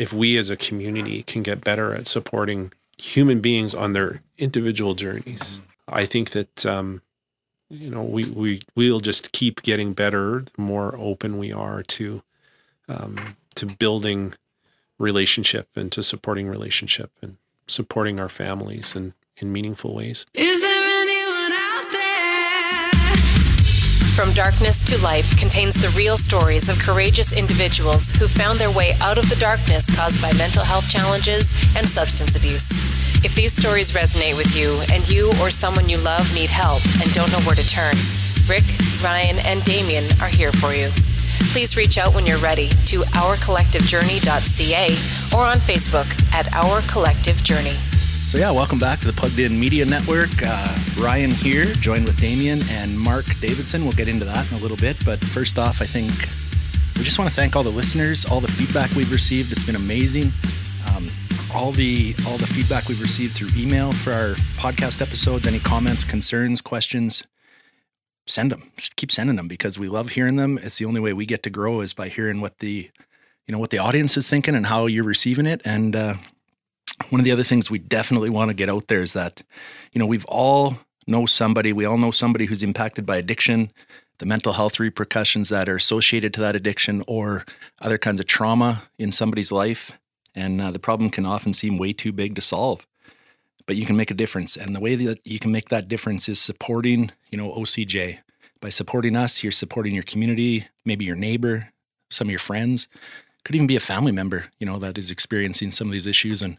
if we as a community can get better at supporting human beings on their individual journeys, I think that um, you know we we we'll just keep getting better the more open we are to um, to building relationship and to supporting relationship and supporting our families and in meaningful ways. Is From Darkness to Life contains the real stories of courageous individuals who found their way out of the darkness caused by mental health challenges and substance abuse. If these stories resonate with you and you or someone you love need help and don't know where to turn, Rick, Ryan, and Damien are here for you. Please reach out when you're ready to ourcollectivejourney.ca or on Facebook at Our Collective Journey. So yeah, welcome back to the Plugged In Media Network. Uh, Ryan here, joined with Damien and Mark Davidson. We'll get into that in a little bit, but first off, I think we just want to thank all the listeners, all the feedback we've received. It's been amazing. Um, all the all the feedback we've received through email for our podcast episodes. Any comments, concerns, questions, send them. Just keep sending them because we love hearing them. It's the only way we get to grow is by hearing what the you know what the audience is thinking and how you're receiving it. And uh, one of the other things we definitely want to get out there is that you know we've all know somebody. We all know somebody who's impacted by addiction. The mental health repercussions that are associated to that addiction, or other kinds of trauma in somebody's life, and uh, the problem can often seem way too big to solve but you can make a difference and the way that you can make that difference is supporting you know ocj by supporting us you're supporting your community maybe your neighbor some of your friends could even be a family member you know that is experiencing some of these issues. And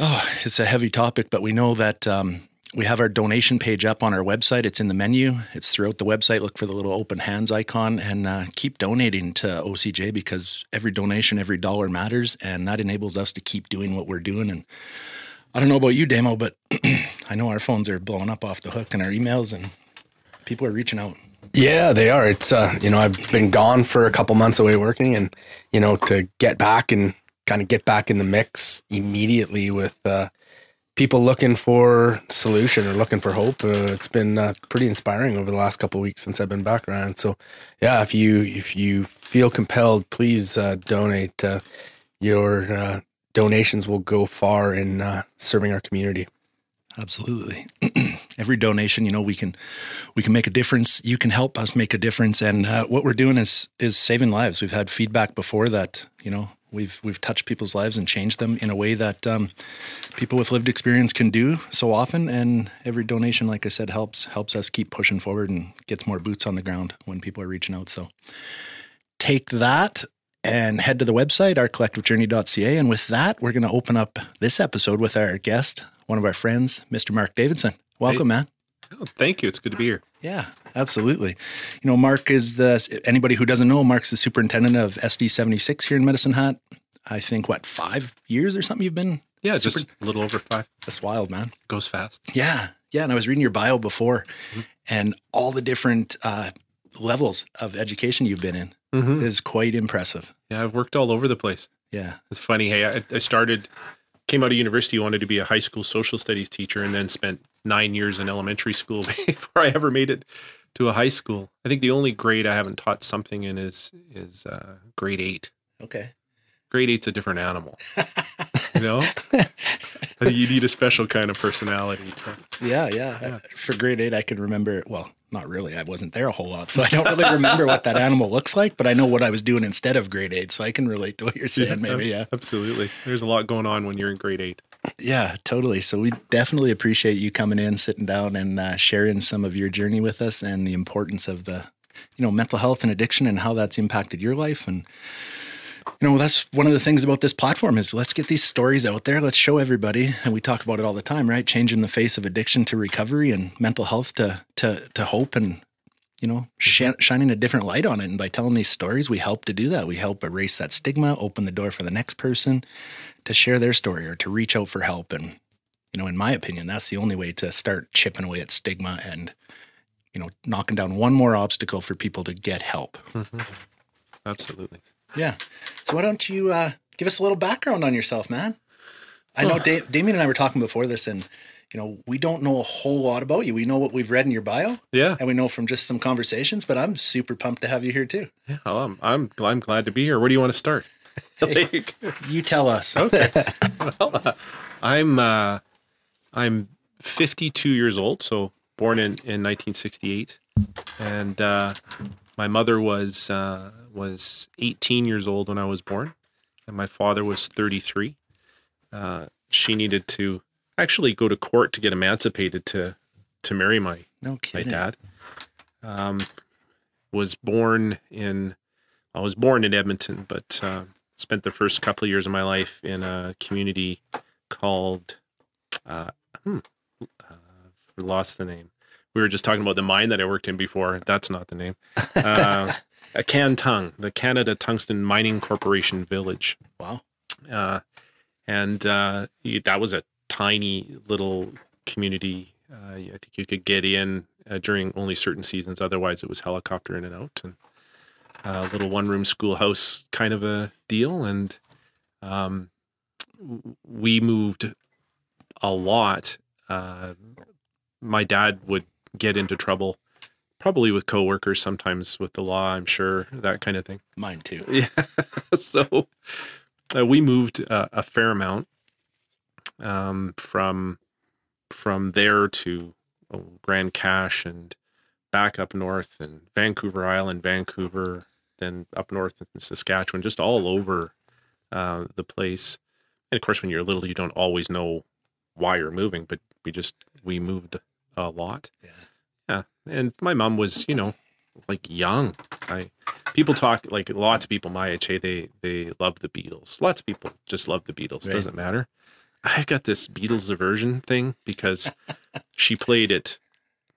oh it's a heavy topic but we know that um, we have our donation page up on our website. It's in the menu. It's throughout the website. Look for the little open hands icon and uh, keep donating to ocj because every donation every dollar matters and that enables us to keep doing what we're doing. And I don't know about you, Damo, but I know our phones are blowing up off the hook and our emails and people are reaching out. Yeah, they are. It's uh, you know, I've been gone for a couple months away working and you know, to get back and kind of get back in the mix immediately with uh people looking for solution or looking for hope. Uh, it's been uh, pretty inspiring over the last couple weeks since I've been back around. So, yeah, if you if you feel compelled, please uh, donate. Uh, your uh, donations will go far in serving our community. Absolutely. Every donation, you know, we can we can make a difference. You can help us make a difference, and uh, what we're doing is is saving lives. We've had feedback before that you know we've we've touched people's lives and changed them in a way that um, people with lived experience can do so often. And every donation, like I said, helps helps us keep pushing forward and gets more boots on the ground when people are reaching out. So take that and head to the website, ourcollectivejourney.ca. And with that, we're going to open up this episode with our guest, one of our friends, Mr. Mark Davidson. Welcome, Hey. man. Oh, thank you. It's good to be here. Yeah, absolutely. You know, Mark is the, anybody who doesn't know, Mark's the superintendent of SD 76 here in Medicine Hat. I think, what, five years or something you've been? Yeah, Super- just a little over five. That's wild, man. Goes fast. Yeah, yeah. And I was reading your bio before and all the different uh, levels of education you've been in Mm-hmm. is quite impressive. Yeah, I've worked all over the place. Yeah. It's funny. Hey, I, I started, came out of university, wanted to be a high school social studies teacher, and then spent nine years in elementary school before I ever made it to a high school. I think the only grade I haven't taught something in is is uh, grade eight. Okay. Grade eight's a different animal. you know, you need a special kind of personality. To, Yeah, yeah. For grade eight, I can remember. Well, not really. I wasn't there a whole lot, so I don't really remember what that animal looks like. But I know what I was doing instead of grade eight, so I can relate to what you're saying. maybe, yeah, absolutely. There's a lot going on when you're in grade eight. Yeah, totally. So we definitely appreciate you coming in, sitting down, and uh, sharing some of your journey with us and the importance of the, you know, mental health and addiction and how that's impacted your life and. You know, that's one of the things about this platform is let's get these stories out there. Let's show everybody, and we talk about it all the time, right? Changing the face of addiction to recovery and mental health to to to hope, and you know, sh- shining a different light on it. And by telling these stories, we help to do that. We help erase that stigma, open the door for the next person to share their story or to reach out for help. And you know, in my opinion, that's the only way to start chipping away at stigma and you know, knocking down one more obstacle for people to get help. Absolutely. Yeah. So why don't you uh, give us a little background on yourself, man? I know da- Damien and I were talking before this, and you know we don't know a whole lot about you. We know what we've read in your bio, Yeah. and we know from just some conversations. But I'm super pumped to have you here too. Yeah. Well, I'm, I'm I'm glad to be here. Where do you want to start? like, You tell us. okay. well, uh, I'm uh, I'm 52 years old, so born in, in 1968, and uh, my mother was uh, was 18 years old when I was born, and my father was 33. Uh, she needed to actually go to court to get emancipated to to marry my No my dad. Um, was born in, I was born in Edmonton, but uh, spent the first couple of years of my life in a community called, uh, hmm, uh, lost the name. We were just talking about the mine that I worked in before. That's not the name. Uh, a Cantung, the Canada Tungsten Mining Corporation Village Wow. uh, and uh, that was a tiny little community. Uh, I think you could get in uh, during only certain seasons. Otherwise, it was helicopter in and out, and a little one-room schoolhouse kind of a deal. And um, we moved a lot. Uh, my dad would get into trouble, probably with coworkers, sometimes with the law. I'm sure that kind of thing. Mine too. Yeah. so uh, we moved uh, a fair amount um, from from there to oh, Grande Cache and back up north and Vancouver Island, Vancouver, then up north in Saskatchewan, just all over uh, the place. And of course, when you're little, you don't always know why you're moving, but we just we moved a lot. Yeah. Yeah, and my mom was, you know, like young. I people talk like lots of people my age. Hey, they they love the Beatles. Lots of people just love the Beatles. Right. Doesn't matter. I got this Beatles aversion thing because she played it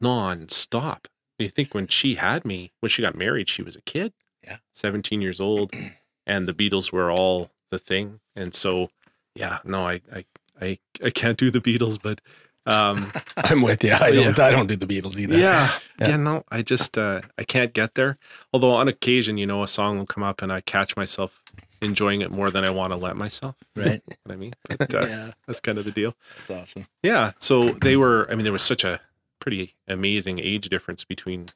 non-stop. You think when she had me, when she got married, she was a kid. Yeah. 17 years old. And the Beatles were all the thing. And so, yeah, no, I I I, I can't do the Beatles, but um I'm with you. I don't. I don't do the Beatles either. yeah, Yeah. yeah, no, I just uh, I can't get there. Although on occasion, you know, a song will come up and I catch myself enjoying it more than I want to let myself. Right. What I mean, but, uh, yeah. that's kind of the deal. That's awesome. Yeah. So they were. I mean, there was such a pretty amazing age difference between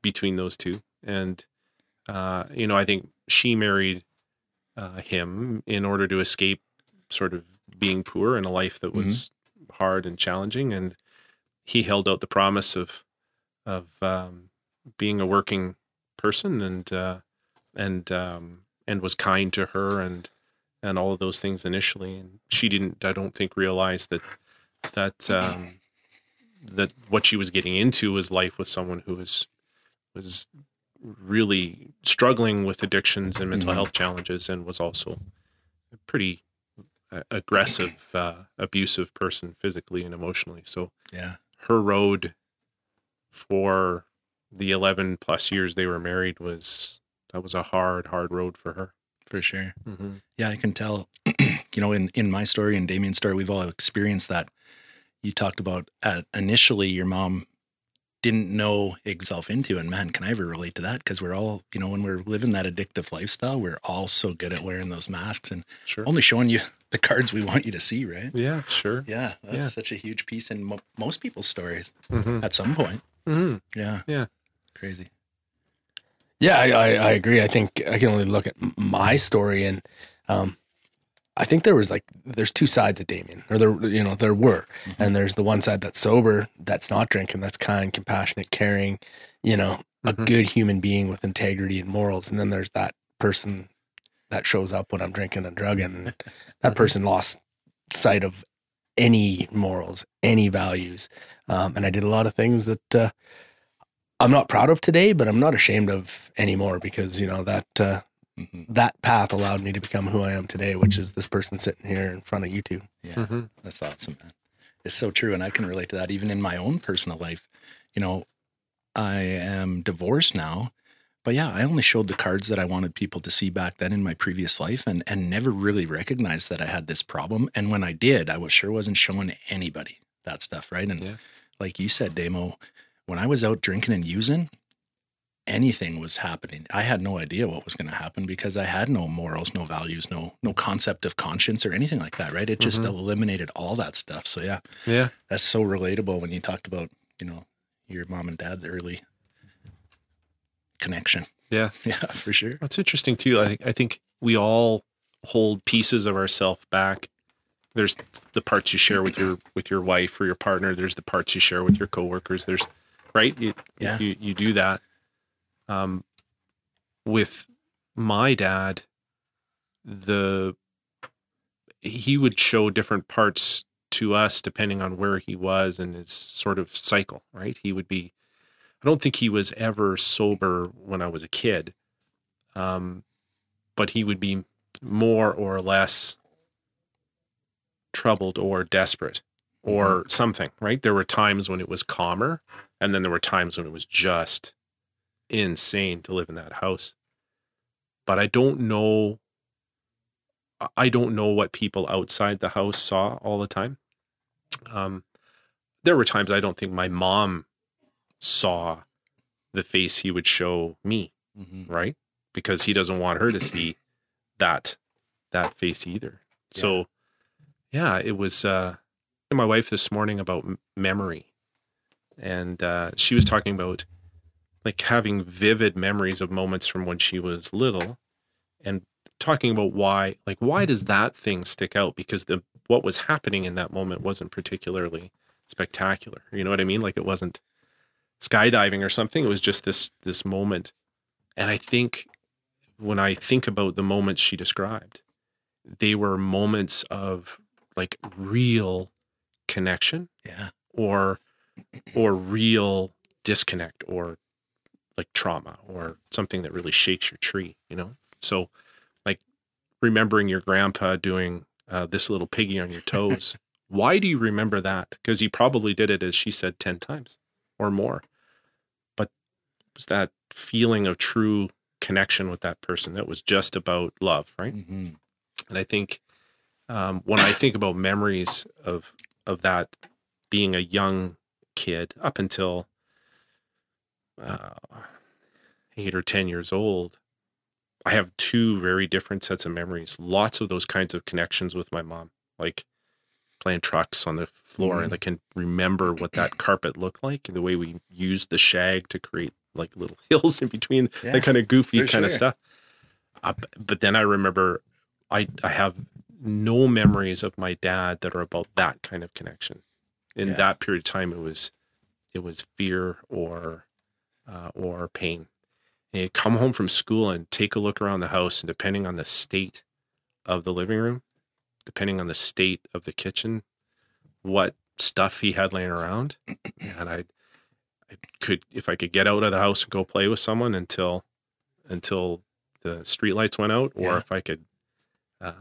between those two, and uh, you know, I think she married uh, him in order to escape sort of being poor in a life that was hard and challenging, and he held out the promise of of um, being a working person and uh, and um, and was kind to her and and all of those things initially, and she didn't. I don't think realize that that um, that what she was getting into was life with someone who was was really struggling with addictions and mental Mhm. health challenges, and was also a pretty uh, aggressive, uh, abusive person physically and emotionally. So Yeah. her road for the 11 plus years they were married was that was a hard hard road for her For sure. mm-hmm. Yeah, I can tell. you know, in in my story and Damien's story, we've all experienced that. You talked about uh, initially your mom didn't know herself into, and man, can I ever relate to that? Because we're all, you know, when we're living that addictive lifestyle, we're all so good at wearing those masks and sure only showing you the cards we want you to see, right? yeah sure Yeah, that's Yeah. such a huge piece in mo- most people's stories mm-hmm. at some point. Mm-hmm. Yeah, Yeah. crazy. Yeah, I, I, I agree. I think I can only look at my story, and um, I think there was like there's two sides of Damien, or there you know there were, and there's the one side that's sober, that's not drinking, that's kind, compassionate, caring, you know, a Mhm. good human being with integrity and morals, and then there's that person that shows up when I'm drinking and drugging, and that person lost sight of any morals, any values, um, and I did a lot of things that. Uh, I'm not proud of today, but I'm not ashamed of anymore because you know that uh, hmm that path allowed me to become who I am today, which is this person sitting here in front of you two. Yeah. Mm-hmm. That's awesome, man. It's so true. And I can relate to that even in my own personal life. You know, I am divorced now, but yeah, I only showed the cards that I wanted people to see back then in my previous life and, and never really recognized that I had this problem. And when I did, I was sure wasn't showing anybody that stuff. Right. And Yeah. like you said, Damo, when I was out drinking and using, anything was happening. I had no idea what was going to happen because I had no morals, no values, no no concept of conscience or anything like that, right? It just Mhm. eliminated all that stuff. So yeah, yeah that's so relatable when you talked about, you know, your mom and dad's early connection. Yeah. Yeah, for sure. That's interesting too. I I think we all hold pieces of ourselves back. There's the parts you share with your with your wife or your partner. There's the parts you share with your coworkers. There's right. You, Yeah. You you do that. Um, with my dad, the he would show different parts to us depending on where he was and his sort of cycle. Right. He would be. I don't think he was ever sober when I was a kid um, but he would be more or less troubled or desperate or something, right? There were times when it was calmer, and then there were times when it was just insane to live in that house. But I don't know. I- don't know what people outside the house saw all the time. Um, there were times I don't think my mom saw the face he would show me Mhm. right? Because he doesn't want her to see that that face either. So, yeah, it was uh, my wife this morning about memory, and uh, she was talking about like having vivid memories of moments from when she was little, and talking about why, like, why does that thing stick out? Because the what was happening in that moment wasn't particularly spectacular. You know what I mean? Like, it wasn't skydiving or something. It was just this this moment and I think when I think about the moments she described, they were moments of like real connection Yeah. or or real disconnect or like trauma or something that really shakes your tree, you know? So like remembering your grandpa doing uh, this little piggy on your toes. Why do you remember that? Because he probably did it, as she said, 10 times or more. But it was that feeling of true connection with that person that was just about love, right? hmm And I think um, when I think about memories of of that being a young kid up until uh, eight or ten years old, I have two very different sets of memories. Lots of those kinds of connections with my mom, like playing trucks on the floor, and I can remember what that carpet looked like, and the way we used the shag to create like little hills in between, Yeah, that kind of goofy kind of stuff. Uh, but then I remember I I have no memories of my dad that are about that kind of connection. In Yeah. that period of time, it was it was fear or uh, or pain. And you come home from school and take a look around the house, and depending on the state of the living room, depending on the state of the kitchen, what stuff he had laying around, and I, I could if I could get out of the house and go play with someone until until the street lights went out, or Yeah. if I could uh,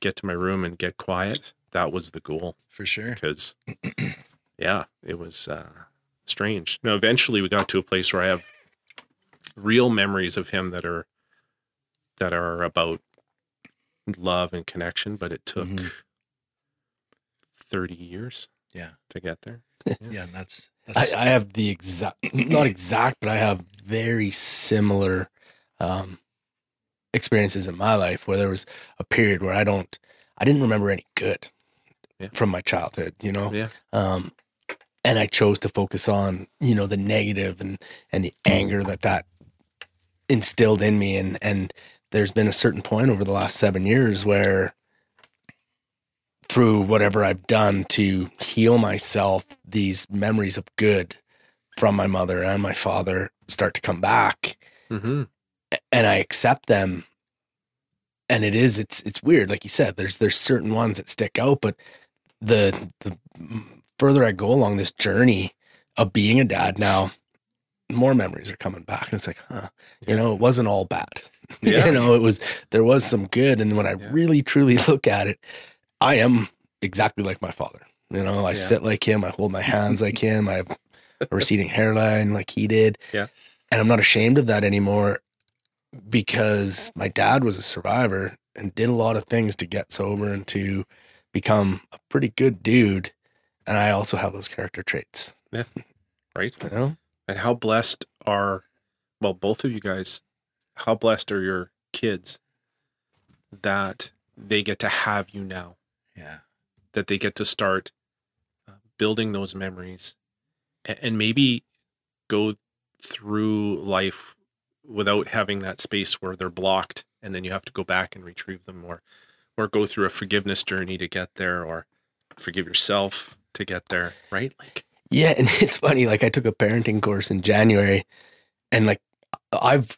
get to my room and get quiet, that was the goal For sure. because yeah it was uh strange now eventually we got to a place where i have real memories of him that are that are about love and connection but it took Mhm. 30 years Yeah. to get there Yeah. And that's, I, that's I have the exact, not exact, but I have very similar um, experiences in my life where there was a period where I don't, I didn't remember any good Yeah. from my childhood, you know? yeah Um, and I chose to focus on, you know, the negative and, and the anger that that instilled in me. And, and there's been a certain point over the last seven years where through whatever I've done to heal myself, these memories of good from my mother and my father start to come back mm-hmm. and I accept them. And it is, it's, it's weird. Like you said, there's, there's certain ones that stick out, but the, the further I go along this journey of being a dad now, more memories are coming back. And it's like, huh, you know, it wasn't all bad. Yeah. you know, it was, there was some good. And when I Yeah. really truly look at it, I am exactly like my father. You know, I sit like him, I hold my hands like him, I have a receding hairline like he did. Yeah. And I'm not ashamed of that anymore because my dad was a survivor and did a lot of things to get sober and to become a pretty good dude. And I also have those character traits, Yeah. right you know? and how blessed are well both of you guys how blessed are your kids that they get to have you now yeah. that they get to start uh, building those memories and, and maybe go through life without having that space where they're blocked and then you have to go back and retrieve them or or go through a forgiveness journey to get there or forgive yourself to get there right like Yeah, and it's funny. Like I took a parenting course in January, and like I've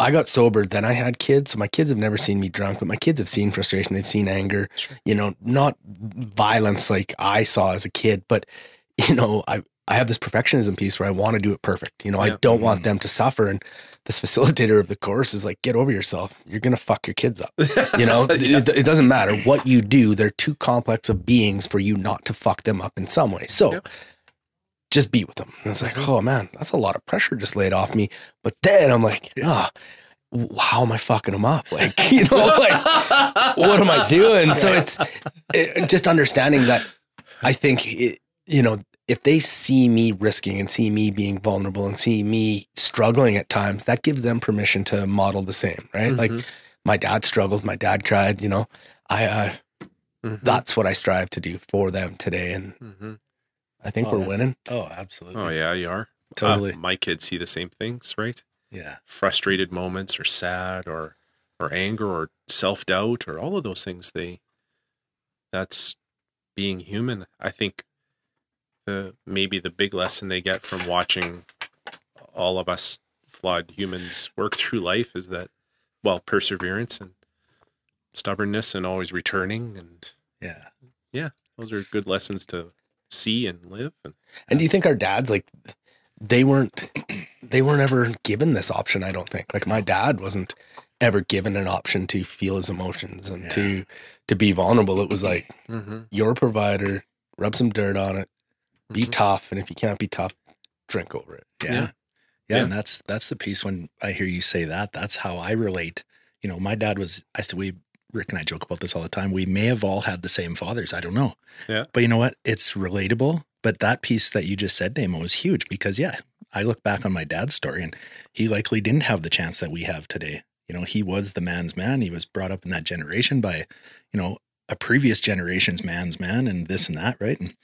I got sober, then I had kids. So my kids have never seen me drunk, but my kids have seen frustration. They've seen anger. You know, not violence like I saw as a kid, but you know, I I have this perfectionism piece where I want to do it perfect. You know, I don't want them to suffer. And this facilitator of the course is like, get over yourself. You're gonna fuck your kids up. You know, Yeah. it, it doesn't matter what you do. They're too complex of beings for you not to fuck them up in some way. So Yeah. just be with them. And it's like, oh man, that's a lot of pressure just laid off me. But then I'm like, ah, w- how am I fucking them up? Like, you know, like what am I doing? So it's it, just understanding that I think, it, you know, if they see me risking and see me being vulnerable and see me struggling at times, that gives them permission to model the same, right? Like Mhm. my dad struggled, my dad cried, you know, I, uh, Mhm. that's what I strive to do for them today. And Mhm. I think Oh, we're winning. Oh, absolutely. oh yeah you are Totally. Uh, my kids see the same things right Yeah. frustrated moments or sad or or anger or self-doubt or all of those things they that's being human i think the maybe the big lesson they get from watching all of us flawed humans work through life is that well perseverance and stubbornness and always returning and Yeah. Yeah. Those are good lessons to see and live and And do you think our dads like they weren't they weren't ever given this option, I don't think. Like my dad wasn't ever given an option to feel his emotions and to to be vulnerable. It was like mm-hmm. you're a provider, rub some dirt on it, be Mhm. tough, and if you can't be tough, drink over it. Yeah. Yeah. yeah. And that's that's the piece when I hear you say that, that's how I relate. You know, my dad was I think we Rick and I joke about this all the time. We may have all had the same fathers. I don't know. Yeah. But you know what? It's relatable. But that piece that you just said, Damo, was huge because yeah, I look back on my dad's story and he likely didn't have the chance that we have today. You know, he was the man's man. He was brought up in that generation by, you know, a previous generation's man's man and this and that, right? And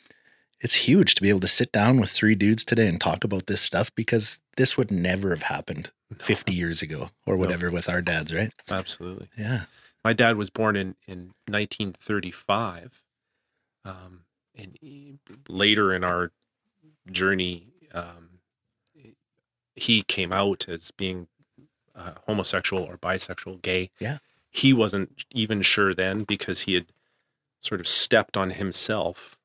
it's huge to be able to sit down with three dudes today and talk about this stuff because this would never have happened 50 years ago or whatever with our dads, right? absolutely Yeah. my dad was born in, in 1935 um, and later in our journey um, he came out as being uh, homosexual or bisexual gay Yeah. he wasn't even sure then because he had sort of stepped on himself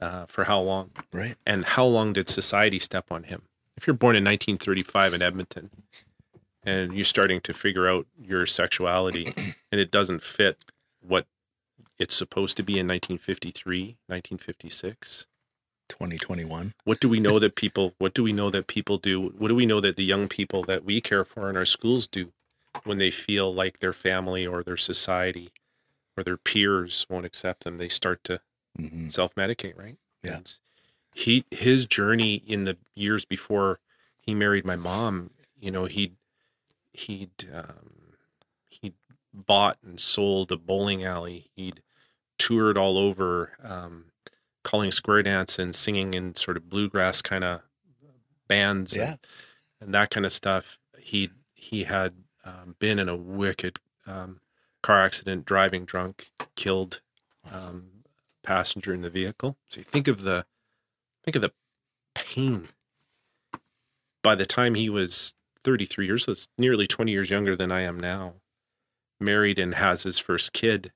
uh, for how long Right. and how long did society step on him? If you're born in 1935 in Edmonton and you're starting to figure out your sexuality and it doesn't fit what it's supposed to be in 1953, 1956, 2021. what do we know that people what do we know that people do? What do we know that the young people that we care for in our schools do when they feel like their family or their society or their peers won't accept them? They start to Mhm. self-medicate, right? Yeah. And he his journey in the years before he married my mom, you know, he'd he'd um, he'd bought and sold a bowling alley. He'd toured all over, um, calling square dance and singing in sort of bluegrass kind of bands, Yeah. and, and that kind of stuff. He he had um, been in a wicked um, car accident, driving drunk, killed um, passenger in the vehicle. So you think of the think of the pain. By the time he was 33 years, so it's nearly 20 years younger than I am now, married and has his first kid.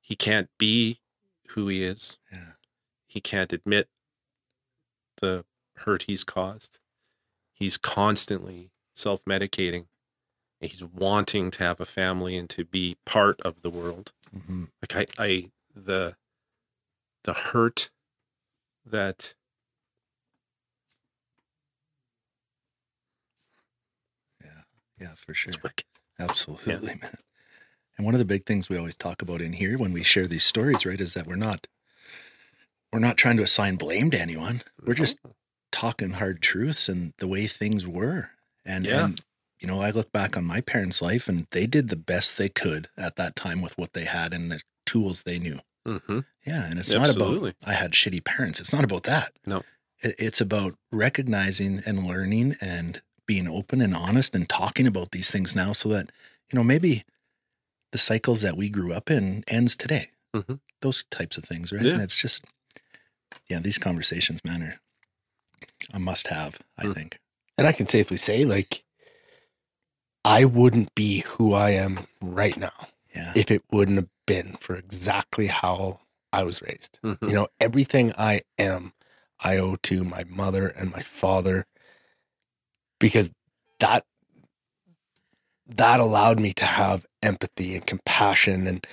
He can't be who he is. Yeah. He can't admit the hurt he's caused. He's constantly self medicating. He's wanting to have a family and to be part of the world Mhm. like I, I the the hurt that Yeah. Yeah, for sure. Absolutely, man. And one of the big things we always talk about in here when we share these stories, right, is that we're not we're not trying to assign blame to anyone. We're just talking hard truths and the way things were. And, Yeah. and you know, I look back on my parents' life and they did the best they could at that time with what they had and the tools they knew. hmm Yeah, and it's not about I had shitty parents. It's not about that. No. It- It's about recognizing and learning and being open and honest and talking about these things now so that, you know, maybe the cycles that we grew up in ends today. Mhm. Those types of things, right? Yeah. And it's just, yeah, these conversations, man, are a must have, I Mm. think. And I can safely say, like, I wouldn't be who I am right now Yeah. if it wouldn't have been for exactly how I was raised. Mhm. You know, everything I am, I owe to my mother and my father because that that allowed me to have empathy and compassion and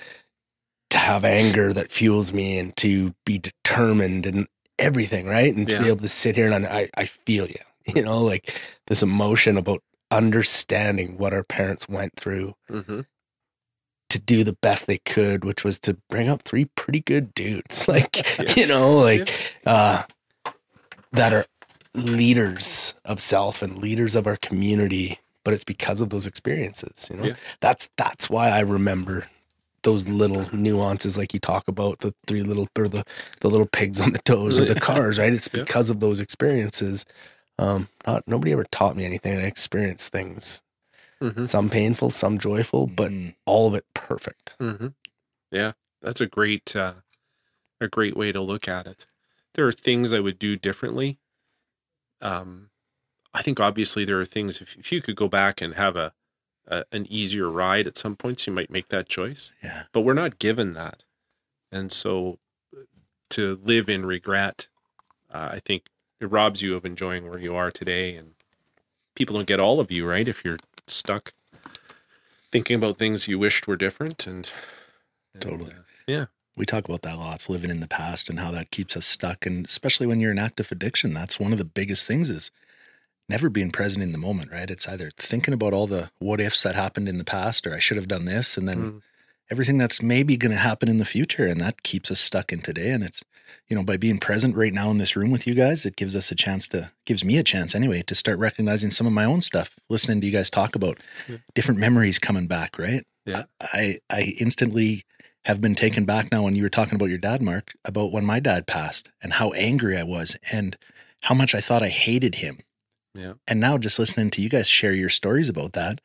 to have anger that fuels me and to be determined and everything, right? And to be able to sit here and I, I feel you, you know, like this emotion about understanding what our parents went through Mhm. To do the best they could, which was to bring up three pretty good dudes, like Yeah. you know, like uh, that are leaders of self and leaders of our community. But it's because of those experiences, you know. Yeah. That's that's why I remember those little nuances, like you talk about the three little or the the little pigs on the toes or the cars, right? It's Yeah. because of those experiences. Um, not nobody ever taught me anything. I experienced things, Mhm. some painful, some joyful, but Mm. all of it perfect. hmm Yeah, that's a great uh, a great way to look at it. There are things I would do differently. Um, I think obviously there are things if if you could go back and have a, a an easier ride at some points, you might make that choice. Yeah. But we're not given that, and so to live in regret, uh, I think it robs you of enjoying where you are today. And people don't get all of you right if you're stuck thinking about things you wished were different and and, Totally. uh, yeah. we talk about that lots living in the past and how that keeps us stuck and especially when you're in active addiction that's one of the biggest things is never being present in the moment right it's either thinking about all the what ifs that happened in the past or i should have done this and then Mm. Everything that's maybe going to happen in the future and that keeps us stuck in today and it's you know by being present right now in this room with you guys it gives us a chance to gives me a chance anyway to start recognizing some of my own stuff listening to you guys talk about Yeah. different memories coming back right Yeah. i i instantly have been taken back now when you were talking about your dad, Mark, about when my dad passed and how angry I was and how much I thought I hated him. Yeah. And now just listening to you guys share your stories about that,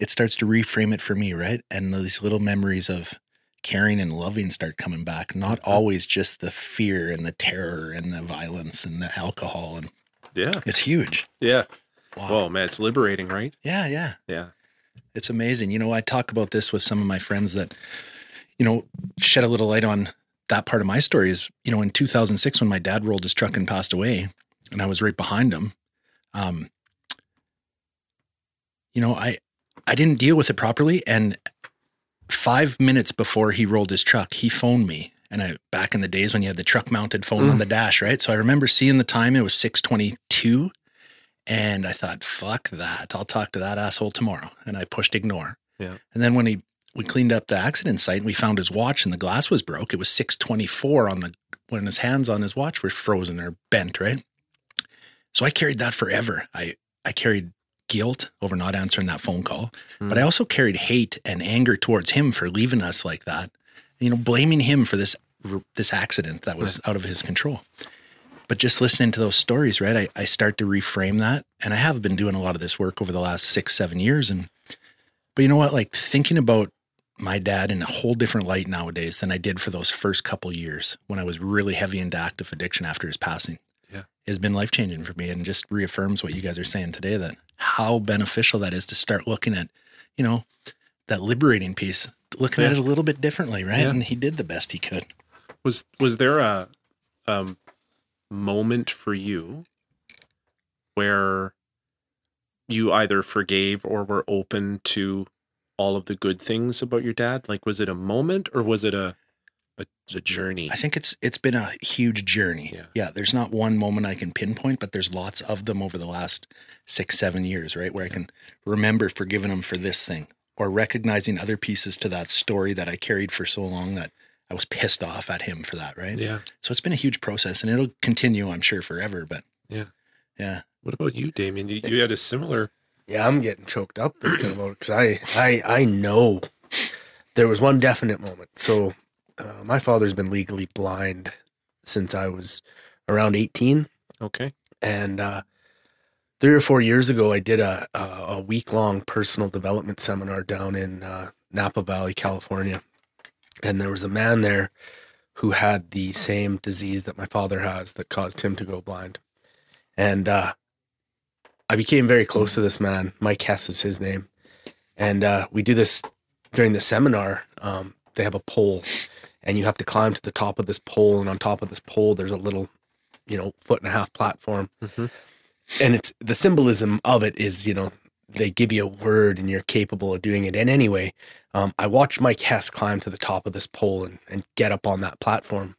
it starts to reframe it for me, right? And these little memories of caring and loving start coming back, not Mhm. always just the fear and the terror and the violence and the alcohol. And Yeah. it's huge. Yeah. Wow. Whoa, man, it's liberating, right? Yeah, yeah. Yeah. It's amazing. You know, I talk about this with some of my friends that, you know, shed a little light on that part of my story is, you know, in 2006 when my dad rolled his truck and passed away and I was right behind him. Um, you know, I I didn't deal with it properly and 5 minutes before he rolled his truck, he phoned me. And I back in the days when you had the truck mounted phone on Mm. the dash, right? So I remember seeing the time it was 622 and I thought, fuck that. I'll talk to that asshole tomorrow. And I pushed ignore. Yeah. And then when he we cleaned up the accident site and we found his watch and the glass was broke, it was 624 on the when his hands on his watch were frozen or bent, right? So I carried that forever. I I carried guilt over not answering that phone call, but hmm. I also carried hate and anger towards him for leaving us like that. You know, blaming him for this this accident that was out of his control. But just listening to those stories, right? I, I start to reframe that. And I have been doing a lot of this work over the last six, seven years. And but you know what? Like thinking about my dad in a whole different light nowadays than I did for those first couple years when I was really heavy into active addiction after his passing. Yeah. Has been life changing for me and just reaffirms what you guys are saying today that how beneficial that is to start looking at, you know, that liberating piece, looking at it a little bit differently, right? Yeah. And he did the best he could. Was was there a um moment for you where you either forgave or were open to all of the good things about your dad? Like was it a moment or was it a a, a journey? I think it's it's been a huge journey. Yeah. yeah, there's not one moment I can pinpoint, but there's lots of them over the last six, seven years, right? Where I can remember forgiving him for this thing or recognizing other pieces to that story that I carried for so long that I was pissed off at him for that, right? Yeah. So it's been a huge process and it'll continue, I'm sure, forever. But Yeah. Yeah. What about you, Damien? You, you had a similar Yeah, I'm getting choked up thinking about it because I, I, I know there was one definite moment. So, uh, my father's been legally blind since I was around 18. Okay. And uh, three or four years ago, I did a a, a week long personal development seminar down in uh, Napa Valley, California, and there was a man there who had the same disease that my father has that caused him to go blind, and uh, I became very close to this man. Mike Hess is his name, and uh, we do this during the seminar. Um, they have a pole, and you have to climb to the top of this pole, and on top of this pole, there's a little, you know, foot and a half platform. Mhm. and it's the symbolism of it is you know they give you a word and you're capable of doing it. And anyway um, i watched mike hess climb to the top of this pole and, and get up on that platform.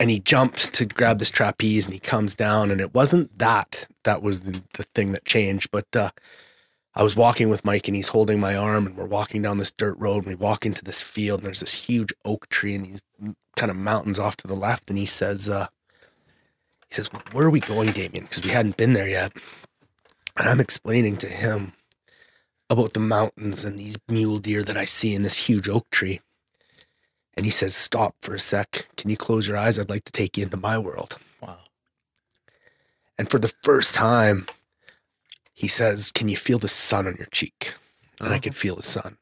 And he jumped to grab this trapeze and he comes down and it wasn't that that was the, the thing that changed but uh, i was walking with mike and he's holding my arm and we're walking down this dirt road and we walk into this field and there's this huge oak tree and these kind of mountains off to the left and he says uh, he says, Where are we going, Damien? Because we hadn't been there yet. And I'm explaining to him about the mountains and these mule deer that I see in this huge oak tree. And he says, Stop for a sec. Can you close your eyes? I'd like to take you into my world. Wow. And for the first time, he says, Can you feel the sun on your cheek? And I could feel the sun.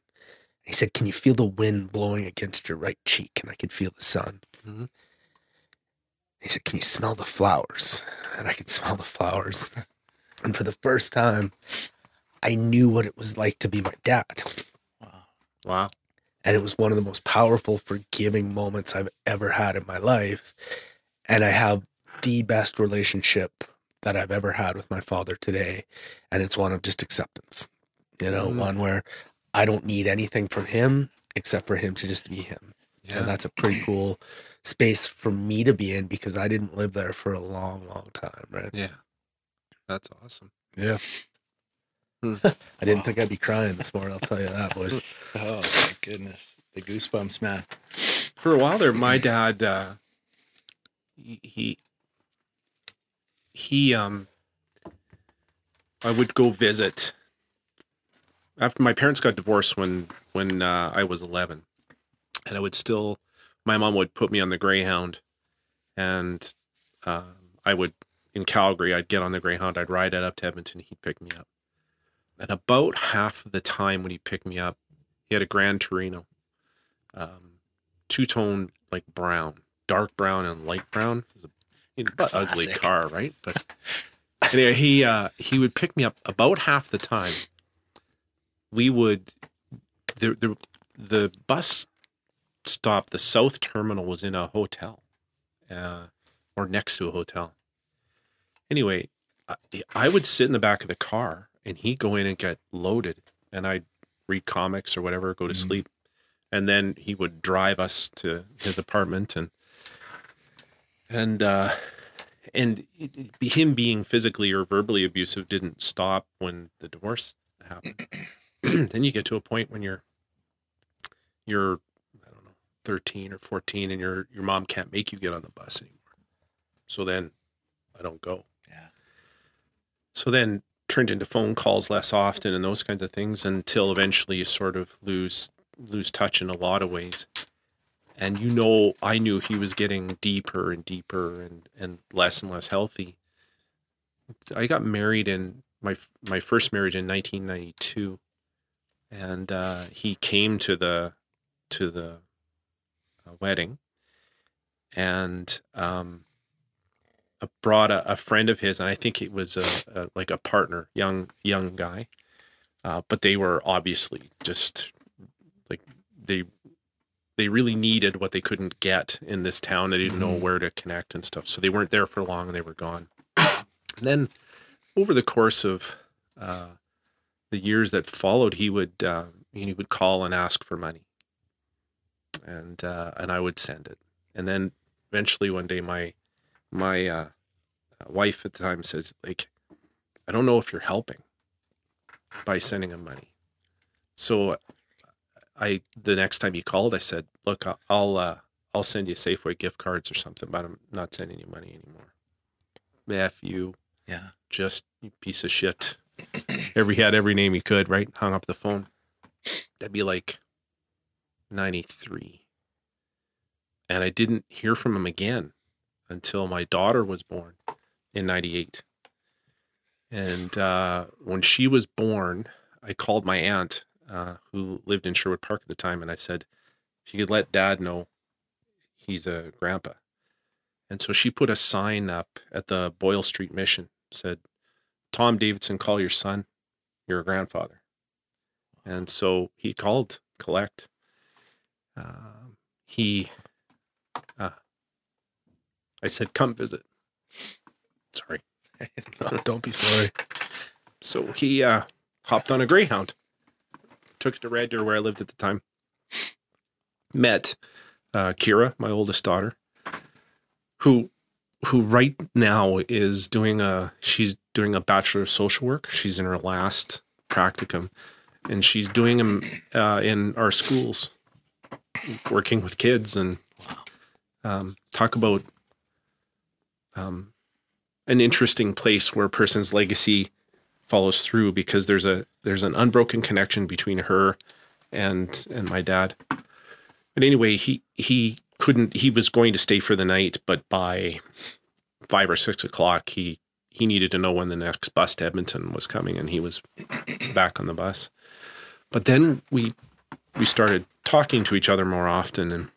He said, Can you feel the wind blowing against your right cheek? And I could feel the sun. Mhm. He said, Can you smell the flowers? And I could smell the flowers. and for the first time, I knew what it was like to be my dad. Wow. Wow. And it was one of the most powerful, forgiving moments I've ever had in my life. And I have the best relationship that I've ever had with my father today. And it's one of just acceptance, you know, Mm. one where I don't need anything from him except for him to just be him. Yeah. And that's a pretty cool space for me to be in because I didn't live there for a long, long time, right? yeah. That's awesome. Yeah. Hmm. I didn't think I'd be crying this morning, I'll tell you that, boys. Oh my goodness, the goosebumps, man. For a while there, my dad, uh, he, he, um, I would go visit after my parents got divorced when, when, uh, I was 11 and I would still, my mom would put me on the Greyhound and, um, I would, in Calgary, I'd get on the Greyhound, I'd ride it up to Edmonton, he'd pick me up. And about half of the time when he picked me up, he had a Gran Torino, um, two tone like brown, dark brown and light brown. It was a it's an ugly car, right? But anyway, he uh, he would pick me up about half the time. We would the the the bus stop, the south terminal was in a hotel, uh, or next to a hotel. Anyway, I, I would sit in the back of the car, and he'd go in and get loaded, and I'd read comics or whatever, go to Mhm. sleep, and then he would drive us to his apartment, and and uh, and it- it- him being physically or verbally abusive didn't stop when the divorce happened. then you get to a point when you're you're I don't know 13 or 14 and your your mom can't make you get on the bus anymore. So then I don't go. Yeah. So then turned into phone calls less often and those kinds of things until eventually you sort of lose lose touch in a lot of ways. And you know, I knew he was getting deeper and deeper and and less and less healthy. I got married in my my first marriage in 1992, and uh, he came to the to the uh, wedding, and um, brought a, a friend of his, and I think it was a, a like a partner, young young guy, uh, but they were obviously just like they they really needed what they couldn't get in this town. They didn't know Mhm. where to connect and stuff, so they weren't there for long, and they were gone. And then over the course of uh, the years that followed, he would uh, he would call and ask for money, and uh, and I would send it. And then eventually one day, my my uh, wife at the time says, like, I don't know if you're helping by sending him money. So I the next time he called, I said, look, I'll I'll, uh, I'll send you Safeway gift cards or something, but I'm not sending you money anymore. F you Yeah. just you piece of shit. every had every name he could, right? Hung up the phone. That'd be like ninety three. And I didn't hear from him again until my daughter was born in 98. And uh, when she was born, I called my aunt, uh, who lived in Sherwood Park at the time, and I said, if you could let dad know he's a grandpa. And so she put a sign up at the Boyle Street Mission, said, Tom Davidson, call your son, you're a grandfather. And so he called collect. Um, he, uh, I said, come visit. Sorry. Oh, don't be sorry. So he uh, hopped on a Greyhound, took to Red Deer where I lived at the time. Met uh, Kira, my oldest daughter, who who right now is doing a she's doing a bachelor of social work. She's in her last practicum, and she's doing them uh, in our schools, working with kids and um, talk about um, an interesting place where a person's legacy follows through because there's a there's an unbroken connection between her and and my dad. But anyway, he he couldn't he was going to stay for the night, but by five or six o'clock he he needed to know when the next bus to Edmonton was coming and he was back on the bus. But then we we started talking to each other more often and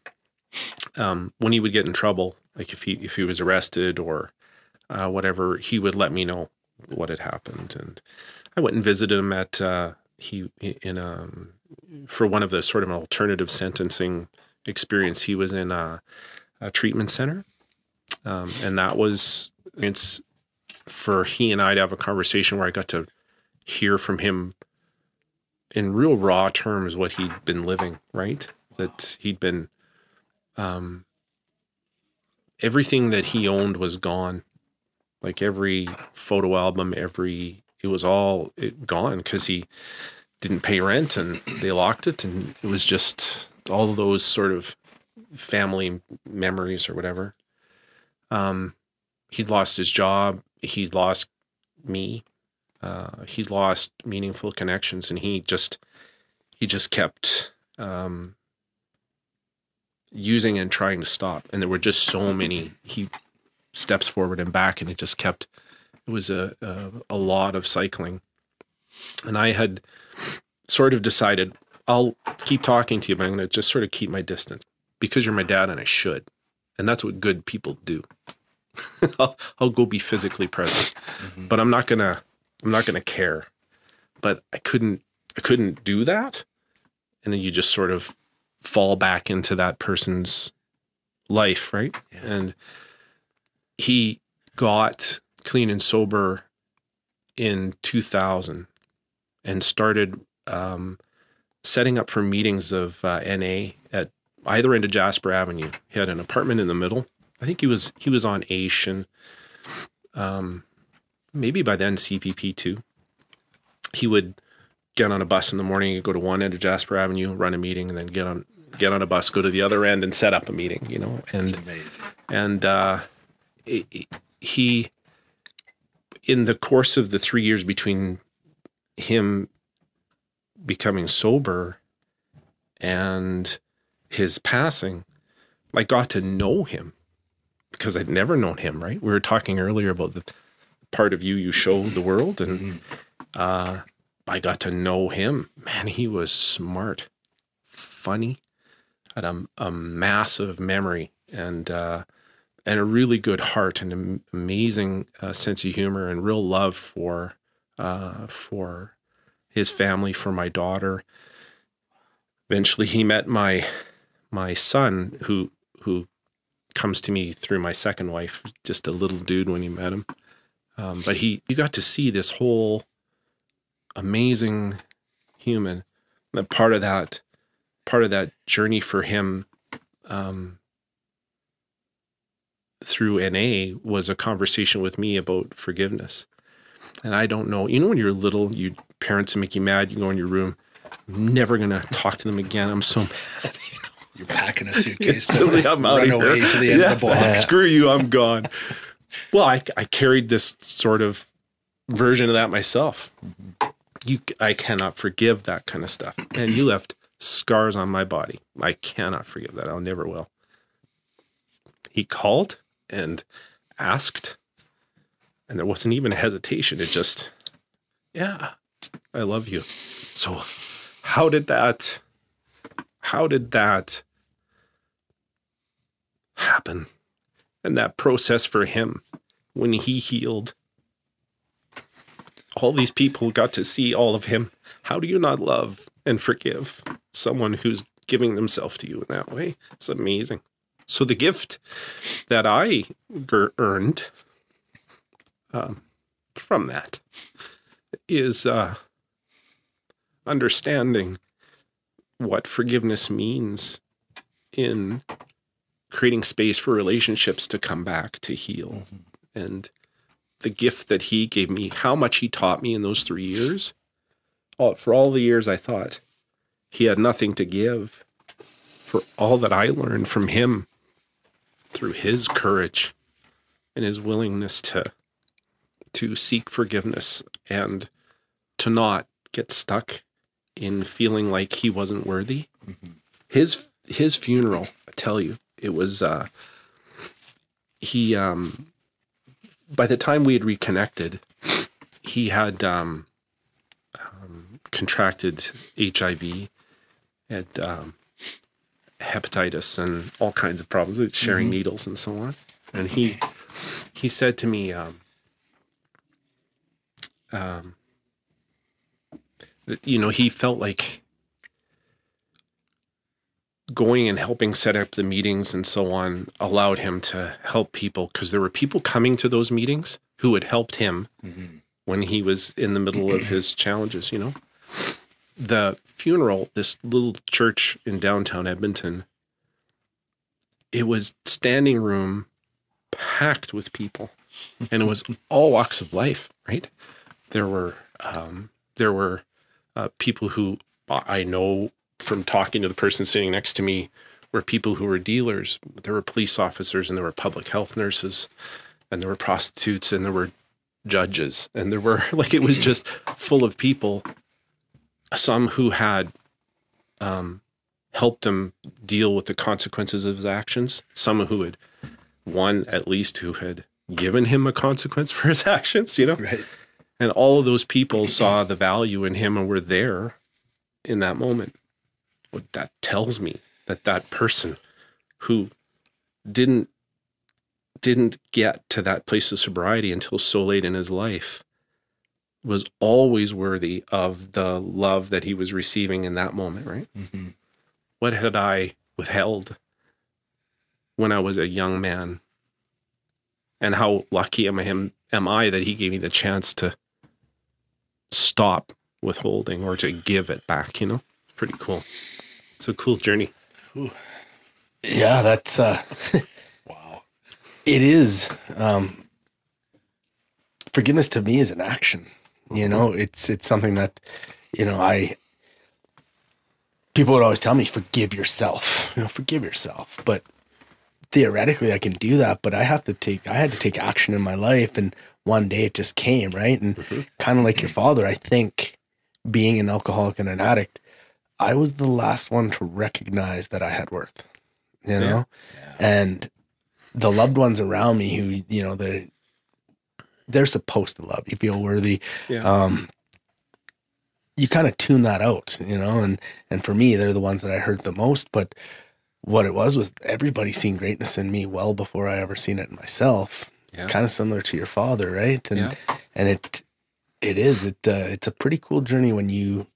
um, when he would get in trouble, like if he if he was arrested or uh, whatever, he would let me know what had happened. And I went and visited him at uh, he in um for one of the sort of an alternative sentencing experience. He was in a, a treatment center, um, and that was it's for he and I to have a conversation where I got to hear from him in real raw terms what he'd been living. Right, that he'd been um, everything that he owned was gone like every photo album every it was all it gone because he didn't pay rent and they locked it and it was just all those sort of family memories or whatever. Um he'd lost his job he'd lost me uh he lost meaningful connections and he just he just kept um using and trying to stop. And there were just so many he steps forward and back and it just kept it was a a, a lot of cycling. And i had sort of decided i'll keep talking to you but i'm going to just sort of keep my distance because you're my dad and i should. And that's what good people do. I'll, I'll go be physically present mm-hmm. but i'm not going to i'm not going to care. But i couldn't i couldn't do that. And then you just sort of fall back into that person's life right? And he got clean and sober in 2000 and started um, setting up for meetings of uh, NA at either end of Jasper Avenue. He had an apartment in the middle. I think he was he was on AISH and um, maybe by then CPP too. He would get on a bus in the morning, he'd go to one end of Jasper Avenue, run a meeting, and then get on get on a bus, go to the other end, and set up a meeting. You know, and Amazing. and uh, it- it- he in the course of the three years between him becoming sober and his passing i got to know him because i'd never known him right? We were talking earlier about the part of you you show the world and uh, i got to know him. Man he was smart funny had a, a massive memory and uh, and a really good heart and an amazing uh, sense of humor and real love for uh, for his family, for my daughter. Eventually, he met my my son, who who comes to me through my second wife, just a little dude when he met him. Um, but he you got to see this whole amazing human. That part of that part of that journey for him um, through NA was a conversation with me about forgiveness. And I don't know, you know, when you're little, you parents make you mad, you go in your room, I'm never gonna talk to them again. I'm so mad. You're packing a suitcase to Instantly, I'm out run of away here. to the end Yeah. of the block. Screw you, I'm gone. well, I, I carried this sort of version of that myself. You, I cannot forgive that kind of stuff. And you left scars on my body. I cannot forgive that. I'll never will. He called and asked. And there wasn't even a hesitation. It just, yeah, I love you. So, how did that, how did that happen? And that process for him when he healed, all these people got to see all of him. How do you not love and forgive someone who's giving themselves to you in that way? It's amazing. So the gift that I earned um, from that is uh, understanding what forgiveness means in creating space for relationships to come back to heal. And the gift that he gave me how much he taught me in those three years all, for all the years i thought he had nothing to give for all that i learned from him through his courage and his willingness to to seek forgiveness and to not get stuck in feeling like he wasn't worthy. His his funeral, I tell you, it was uh he um by the time we had reconnected, he had um, um contracted HIV had um hepatitis and all kinds of problems with sharing needles and so on. And he he said to me, um, um, that, you know, he felt like going and helping set up the meetings and so on allowed him to help people because there were people coming to those meetings who had helped him when he was in the middle of his challenges, you know. The funeral, this little church in downtown Edmonton, it was standing room packed with people. And it was all walks of life right? There were um, there were uh, people who i know from talking to the person sitting next to me were people who were dealers. There were police officers and there were public health nurses and there were prostitutes and there were judges. And there were like it was just full of people some who had um, helped him deal with the consequences of his actions. Some who had, one at least, who had given him a consequence for his actions, you know? Right. And all of those people saw the value in him and were there in that moment. What that tells me that that person who didn't didn't get to that place of sobriety until so late in his life was always worthy of the love that he was receiving in that moment, right? What had I withheld when I was a young man? And how lucky am I, him, am I that he gave me the chance to stop withholding or to give it back, you know? It's Pretty cool. It's a cool journey. Yeah, that's uh Wow. it is um forgiveness to me is an action. You know, it's it's something that you know, I people would always tell me forgive yourself. You know, forgive yourself. But theoretically I can do that, but I have to take I had to take action in my life and one day it just came, right? And mm-hmm. kind of like your father, I think being an alcoholic and an addict, I was the last one to recognize that I had worth. You know? And the loved ones around me who, you know, they they're supposed to love you, feel worthy. Yeah. Um you kind of tune that out, you know, and and for me, they're the ones that I hurt the most. But what it was was everybody seen greatness in me well before I ever seen it in myself. Yeah. Kind of similar to your father, right? And Yeah. and it it is it uh, it's a pretty cool journey when you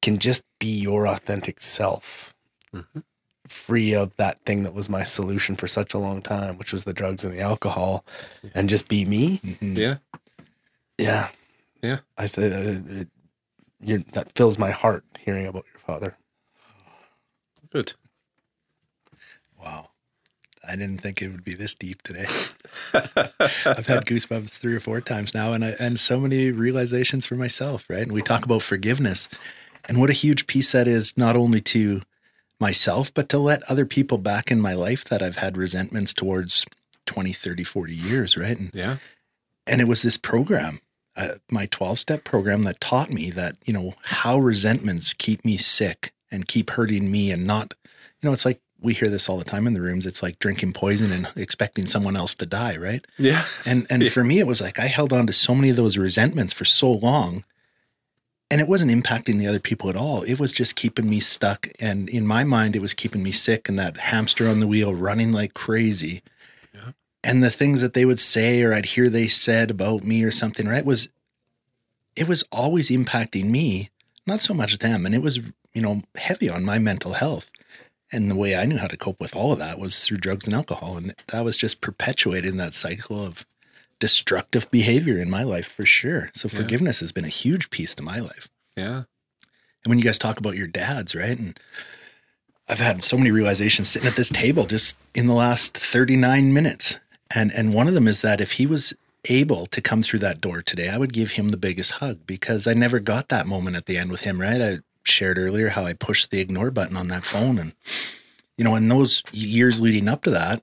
can just be your authentic self, Mhm. Free of that thing that was my solution for such a long time, which was the drugs and the alcohol, and just be me. Yeah. Yeah, Yeah. I said uh, it, you're, that fills my heart hearing about your father. Good. Wow. I didn't think it would be this deep today. I've had goosebumps three or four times now, and I, and so many realizations for myself. Right, and we talk about forgiveness, and what a huge piece that is, not only to myself, but to let other people back in my life that I've had resentments towards 20, 30, 40 years. Right, and Yeah. and it was this program uh, my 12 step program that taught me that you know how resentments keep me sick and keep hurting me and not you know it's like we hear this all the time in the rooms. It's like drinking poison and expecting someone else to die, right? Yeah. And and for me, it was like I held on to so many of those resentments for so long, and it wasn't impacting the other people at all. It was just keeping me stuck, and in my mind, it was keeping me sick and that hamster on the wheel running like crazy. And the things that they would say or I'd hear they said about me or something, right, was it was always impacting me, not so much them. And it was, you know, heavy on my mental health. And the way I knew how to cope with all of that was through drugs and alcohol. And that was just perpetuating that cycle of destructive behavior in my life for sure. So Yeah. forgiveness has been a huge piece to my life. Yeah. And when you guys talk about your dads, right? And I've had so many realizations sitting at this table just in the last 39 minutes. And and one of them is that if he was able to come through that door today, I would give him the biggest hug because I never got that moment at the end with him, right? I shared earlier how I pushed the ignore button on that phone and you know, in those years leading up to that,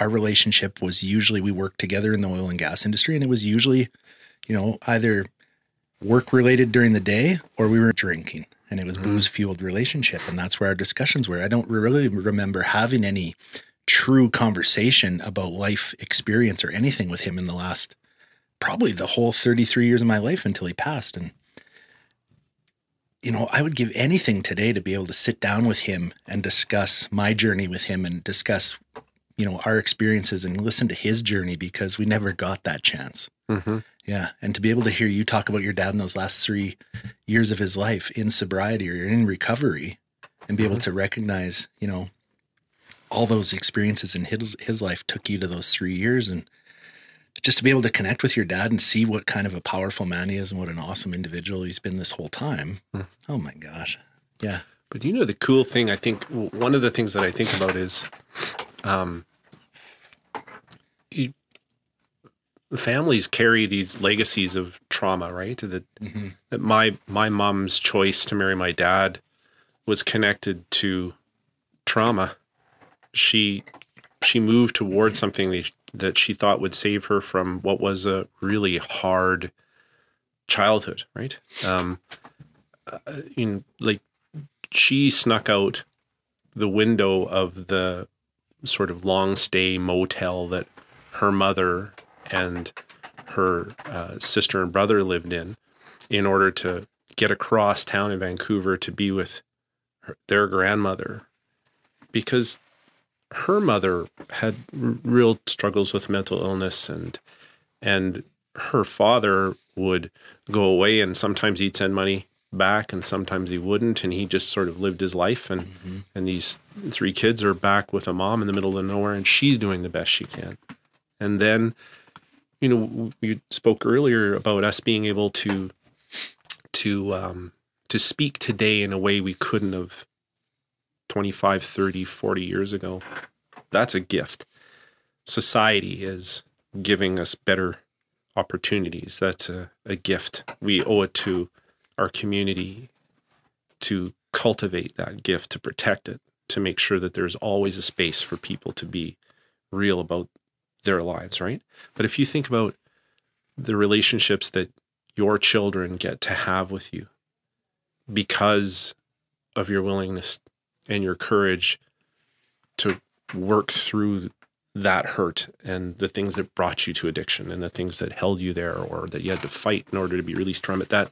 our relationship was usually we worked together in the oil and gas industry and it was usually, you know, either work related during the day or we were drinking and it was mm-hmm. booze fueled relationship and that's where our discussions were. I don't really remember having any true conversation about life experience or anything with him in the last probably the whole 33 years of my life until he passed and you know i would give anything today to be able to sit down with him and discuss my journey with him and discuss you know our experiences and listen to his journey because we never got that chance Mm-hmm. yeah. And to be able to hear you talk about your dad in those last three years of his life in sobriety or in recovery and be able to recognize, you know, all those experiences in his, his life took you to those three years and just to be able to connect with your dad and see what kind of a powerful man he is and what an awesome individual he's been this whole time. Oh my gosh. Yeah. But you know, the cool thing, I think, one of the things that I think about is um, you, families carry these legacies of trauma, right? That, that my, my mom's choice to marry my dad was connected to trauma. She, she moved towards something that, that she thought would save her from what was a really hard childhood, right? Um, uh, in like she snuck out the window of the sort of long stay motel that her mother and her uh, sister and brother lived in in order to get across town in Vancouver to be with her, their grandmother. Because her mother had r- real struggles with mental illness and and her father would go away and sometimes he'd send money back and sometimes he wouldn't and he just sort of lived his life and and these three kids are back with a mom in the middle of nowhere and she's doing the best she can. And then you know you spoke earlier about us being able to to um to speak today in a way we couldn't have 25 30 40 years ago. That's a gift. Society is giving us better opportunities. That's a, a gift. We owe it to our community to cultivate that gift to protect it to make sure that there's always a space for people to be real about their lives right? But if you think about the relationships that your children get to have with you because of your willingness and your courage to work through that hurt and the things that brought you to addiction and the things that held you there or that you had to fight in order to be released from it that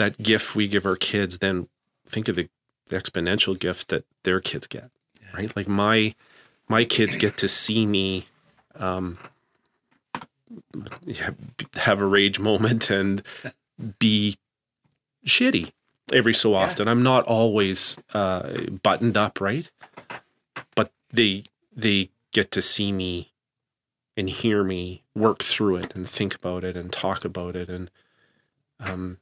that gift we give our kids then think of the exponential gift that their kids get right? Like my my kids get to see me um have a rage moment and be shitty every so often. I'm not always uh buttoned up right? But they they get to see me and hear me work through it and think about it and talk about it and um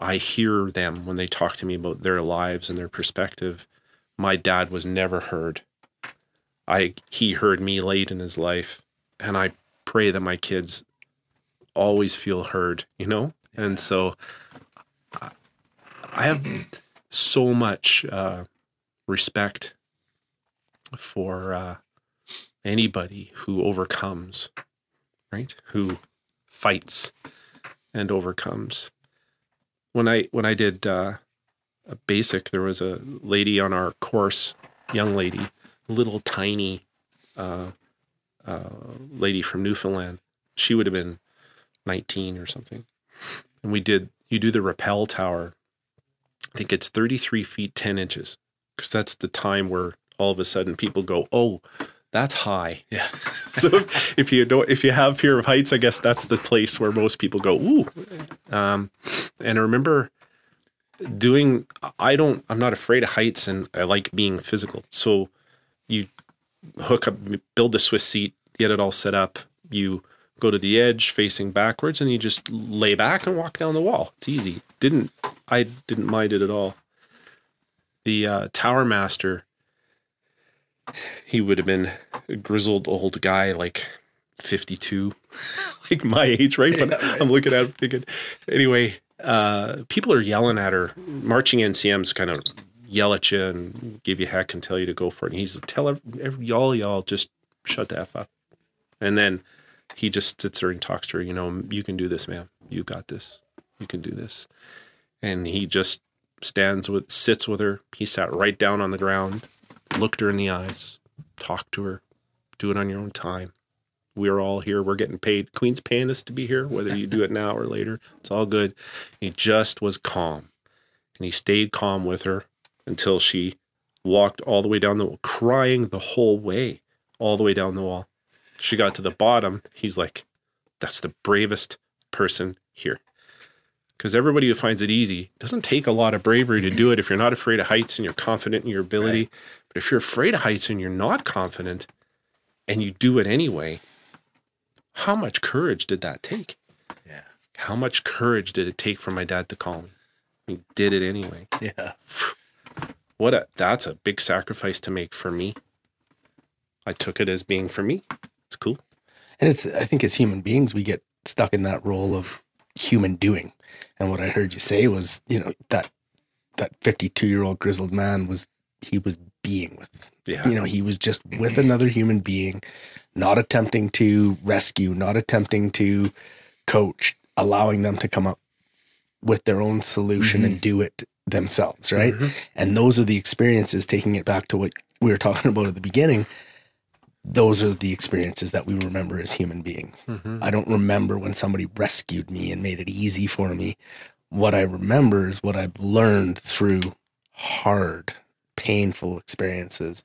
I hear them when they talk to me about their lives and their perspective. My dad was never heard. I he heard me late in his life, and I pray that my kids always feel heard. You know, and so I- I have so much uh, respect for uh, anybody who overcomes, right? Who fights and overcomes when I when I did uh, a basic, there was a lady on our course young lady, little tiny uh, uh, lady from Newfoundland. She would have been 19 or something. And we did, you do the rappel tower. I think it's 33 feet 10 inches because that's the time where all of a sudden people go, oh, that's high. Yeah. so if you don't, if you have fear of heights, I guess that's the place where most people go, ooh. Um, and I remember doing, I don't, I'm not afraid of heights and I like being physical. So you hook up, build a Swiss seat, get it all set up. You go to the edge facing backwards and you just lay back and walk down the wall. It's easy. Didn't, I didn't mind it at all. The uh, tower master, he would have been a grizzled old guy, like 52, like my age, right? But I'm looking at him thinking, anyway, uh, people are yelling at her. Marching NCMs kind of yell at you and give you heck and tell you to go for it. And he's tell every, every, y'all, y'all just shut the F up. And then he just sits there and talks to her, you know, you can do this, man. You got this. You can do this. And he just stands with, sits with her. He sat right down on the ground, looked her in the eyes, talked to her, do it on your own time. We're all here. We're getting paid. Queen's paying us to be here, whether you do it now or later. It's all good. He just was calm. And he stayed calm with her until she walked all the way down the wall, crying the whole way, all the way down the wall. She got to the bottom. He's like, that's the bravest person here. Because everybody who finds it easy doesn't take a lot of bravery to do it if you're not afraid of heights and you're confident in your ability. But if you're afraid of heights and you're not confident and you do it anyway, how much courage did that take? Yeah. How much courage did it take for my dad to call me? He did it anyway. Yeah. What a that's a big sacrifice to make for me. I took it as being for me. It's cool. And it's, I think as human beings, we get stuck in that role of human doing. And what I heard you say was, you know, that, that 52 year old grizzled man was, he was being with, Yeah. you know, he was just with another human being, not attempting to rescue, not attempting to coach, allowing them to come up with their own solution and mm-hmm. do it themselves. Right. Mm-hmm. And those are the experiences, taking it back to what we were talking about at the beginning. Those are the experiences that we remember as human beings. Mm-hmm. I don't remember when somebody rescued me and made it easy for me. What I remember is what I've learned through hard, painful experiences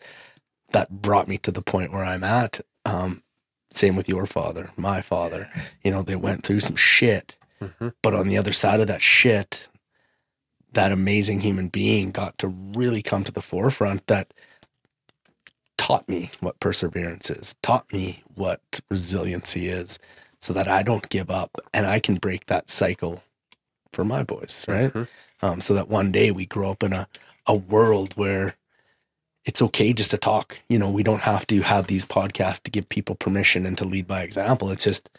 that brought me to the point where I'm at. Um, same with your father, my father. You know, they went through some shit, but on the other side of that shit, that amazing human being got to really come to the forefront that taught me what perseverance is, taught me what resiliency is, so that I don't give up and I can break that cycle for my boys, right? Um, so that one day we grow up in a, a world where it's okay just to talk. You know, we don't have to have these podcasts to give people permission and to lead by example. It's just,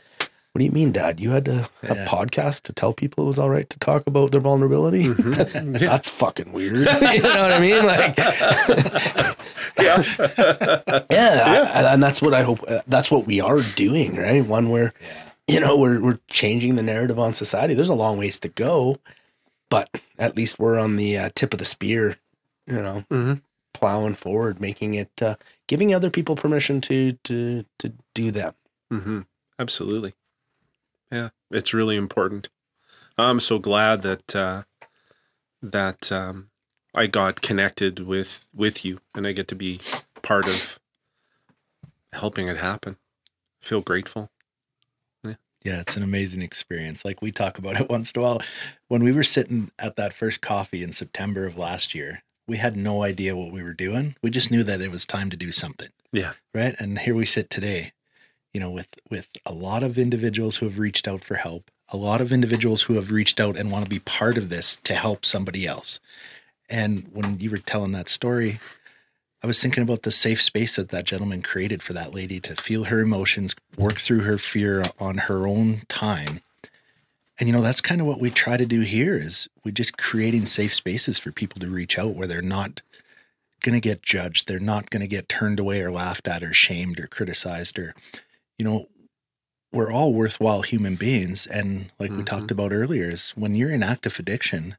what do you mean, Dad? You had a, have Yeah. podcasts to tell people it was all right to talk about their vulnerability? Mm-hmm. That's fucking weird. you know what I mean? Like, yeah, I- and that's what I hope. Uh, that's what we are doing, right? One where, you know, we're we're changing the narrative on society. There's a long ways to go, but at least we're on the uh, tip of the spear. You know, Mhm. plowing forward, making it, uh, giving other people permission to to to do them. hmm Absolutely. Yeah, it's really important. I'm so glad that uh, that um, I got connected with with you, and I get to be part of helping it happen. I feel grateful. Yeah, it's an amazing experience. Like we talk about it once in a while. When we were sitting at that first coffee in September of last year, we had no idea what we were doing. We just knew that it was time to do something. Yeah. Right. And here we sit today, you know, with with a lot of individuals who have reached out for help, a lot of individuals who have reached out and want to be part of this to help somebody else. And when you were telling that story, I was thinking about the safe space that that gentleman created for that lady to feel her emotions, work through her fear on her own time. And you know, that's kind of what we try to do here is we're just creating safe spaces for people to reach out where they're not going to get judged, they're not going to get turned away or laughed at or shamed or criticized or you know, we're all worthwhile human beings and like we talked mm-hmm. about earlier is when you're in active addiction,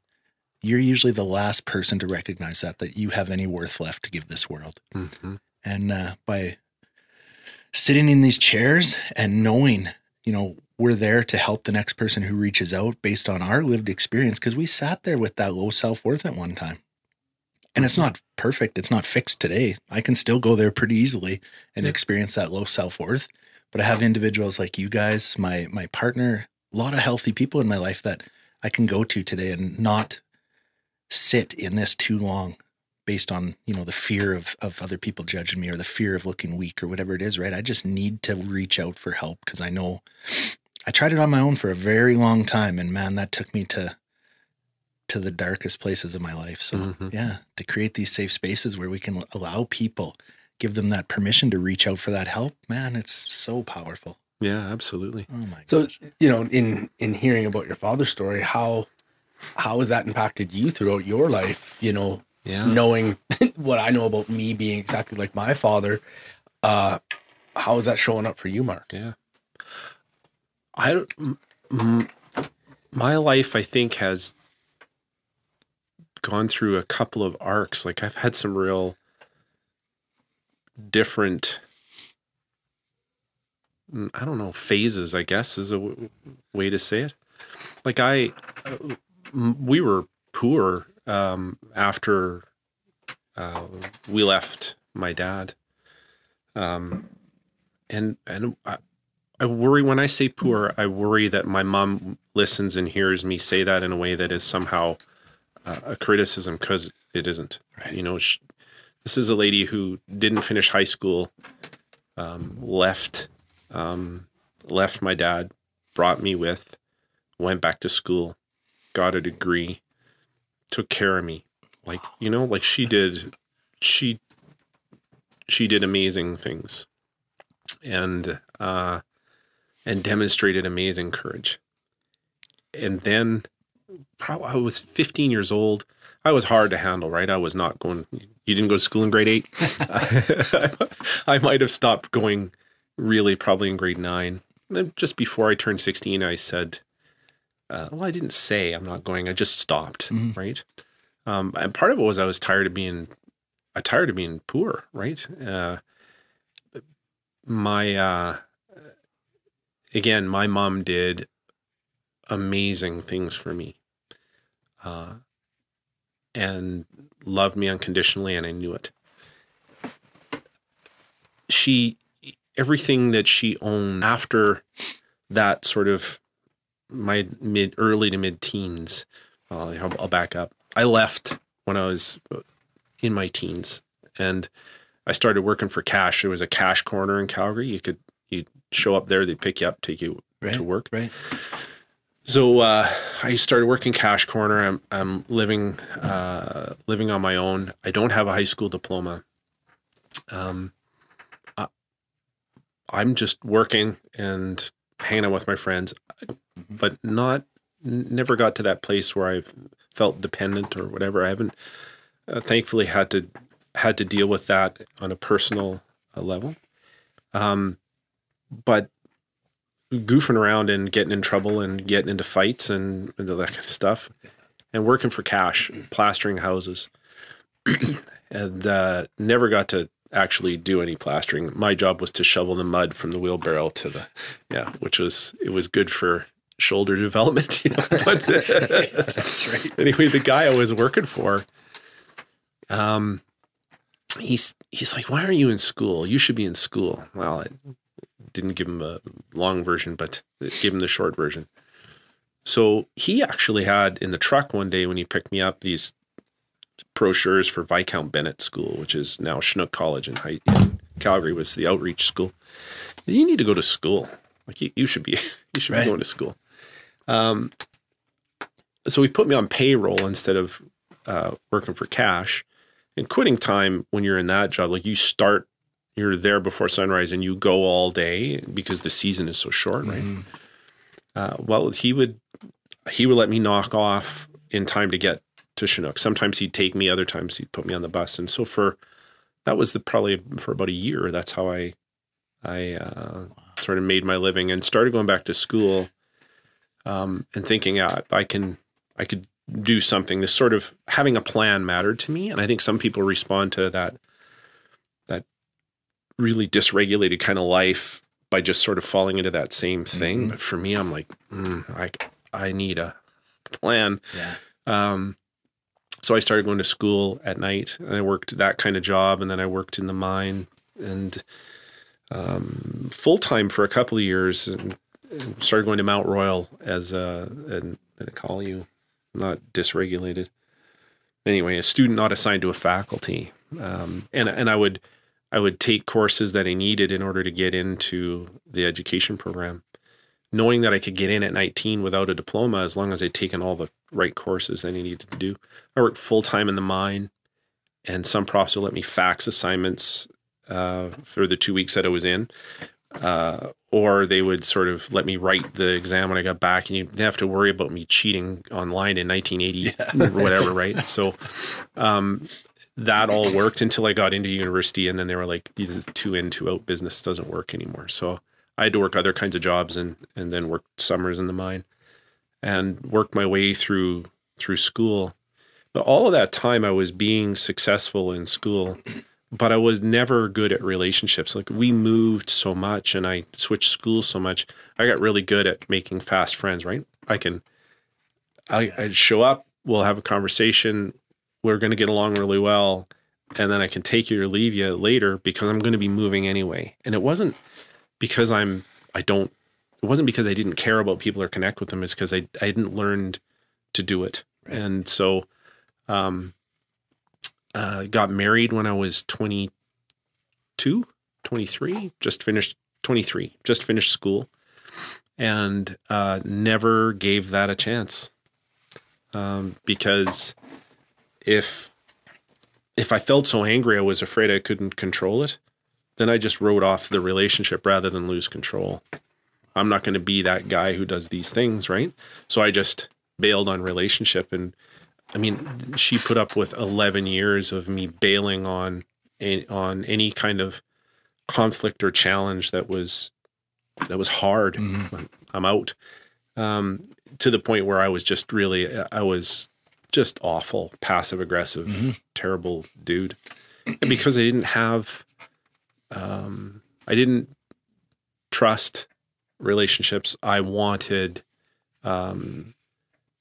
you're usually the last person to recognize that that you have any worth left to give this world. Mhm. And uh, by sitting in these chairs and knowing, you know, we're there to help the next person who reaches out based on our lived experience because we sat there with that low self worth at one time. And it's not perfect. It's not fixed today. I can still go there pretty easily and Yeah. experience that low self worth. But I have individuals like you guys, my my partner, a lot of healthy people in my life that I can go to today and not sit in this too long based on you know the fear of of other people judging me or the fear of looking weak or whatever it is right i just need to reach out for help because i know i tried it on my own for a very long time and man that took me to to the darkest places of my life so Mhm. yeah to create these safe spaces where we can allow people give them that permission to reach out for that help man it's so powerful Yeah, absolutely. oh my So gosh you know, in in hearing about your father's story, how how has that impacted you throughout your life? You know, Yeah. knowing what I know about me being exactly like my father, uh, how is that showing up for you, Mark? Yeah. I don't, m- my life, I think, has gone through a couple of arcs. Like I've had some real different, mm, I don't know, phases, I guess is a w- way to say it. Like I, uh, we were poor um, after uh, we left my dad. Um, and and I, I worry when I say poor, I worry that my mom listens and hears me say that in a way that is somehow uh, a criticism because it isn't. Right. You know, sh this is a lady who didn't finish high school, um, left um, left my dad, brought me with, went back to school, got a degree, took care of me, like you know, like she did. She she did amazing things and uh, and demonstrated amazing courage. And then, probably I was 15 years old. I was hard to handle, right? I was not going. You didn't go to school in grade eight. I might have stopped going, really, probably in grade nine. Then just before I turned 16, I said, uh, "Well, I didn't say I'm not going. I just stopped, Mhm. right?" Um, and part of it was I was tired of being, I tired of being poor, right? Uh, my uh again my mom did amazing things for me uh and loved me unconditionally and i knew it she everything that she owned after that sort of my mid early to mid teens uh, I'll, I'll back up i left when i was in my teens and I started working for Cash. There was a cash corner in Calgary. You could you show up there, they'd pick you up, take you right to work. right So uh, I started working cash corner. I'm I'm living uh, living on my own. I don't have a high school diploma. Um, I, I'm just working and hanging out with my friends, but not never got to that place where I've felt dependent or whatever. I haven't uh, thankfully had to had to deal with that on a personal uh, level. Um, but goofing around and getting in trouble and getting into fights and, and all that kind of stuff, and working for cash, plastering houses, and uh, never got to actually do any plastering. My job was to shovel the mud from the wheelbarrow to the yeah, which was it was good for shoulder development, you know. But That's right. anyway, the guy I was working for, um, he's he's like, "Why aren't you in school? You should be in school." Well, I didn't give him a long version, but give him the short version. So he actually had in the truck one day when he picked me up these brochures for Viscount Bennett School, which is now Chinook College in, High, in Calgary, was the outreach school. You need to go to school. Like you, you should be, you should Right. be going to school. Um, so he put me on payroll instead of uh, working for cash. And quitting time when you're in that job, like you start, you're there before sunrise and you go all day because the season is so short, right? Uh, well, he would he would let me knock off in time to get to Chinook. Sometimes he'd take me, other times he'd put me on the bus. And so for that was the probably for about a year. That's how I I uh, sort of made my living and started going back to school um, and thinking, yeah, I can I could do something. This sort of having a plan mattered to me, and I think some people respond to that that really dysregulated kind of life by just sort of falling into that same thing. But for me, I'm like, mm, I I need a plan. Yeah. Um, so I started going to school at night, and I worked that kind of job, and then I worked in the mine and um, full time for a couple of years, and started going to Mount Royal as a I call you? Not dysregulated. Anyway, a student not assigned to a faculty, um, and and I would I would take courses that I needed in order to get into the education program knowing that I could get in at 19 without a diploma as long as I'd taken all the right courses that I needed to do. I worked full time in the mine, and some profs would let me fax assignments uh, for the two weeks that I was in. Uh, or they would sort of let me write the exam when I got back, and you didn't have to worry about me cheating online in 1980 or whatever, right? So, um, that all worked until I got into university, and then they were like, "This is two in, two out business doesn't work anymore." So I had to work other kinds of jobs and and then worked summers in the mine and worked my way through through school. But all of that time I was being successful in school, but I was never good at relationships. Like we moved so much and I switched schools so much. I got really good at making fast friends, right? I can I I'd show up, we'll have a conversation, we're gonna get along really well, and then I can take you or leave you later because I'm gonna be moving anyway. And it wasn't because I'm I don't it wasn't because I didn't care about people or connect with them, it's because I I hadn't learned to do it. And so um uh got married when I was 22, 23, just finished 23, just finished school and uh never gave that a chance. Um because if if I felt so angry I was afraid I couldn't control it, then I just wrote off the relationship rather than lose control. I'm not going to be that guy who does these things, right? So I just bailed on relationship and I mean, she put up with 11 years of me bailing on on any kind of conflict or challenge that was that was hard. I'm out. Um, to the point where I was just really I was just awful, passive aggressive, terrible dude. And because I didn't have um, I didn't trust relationships. I wanted, um,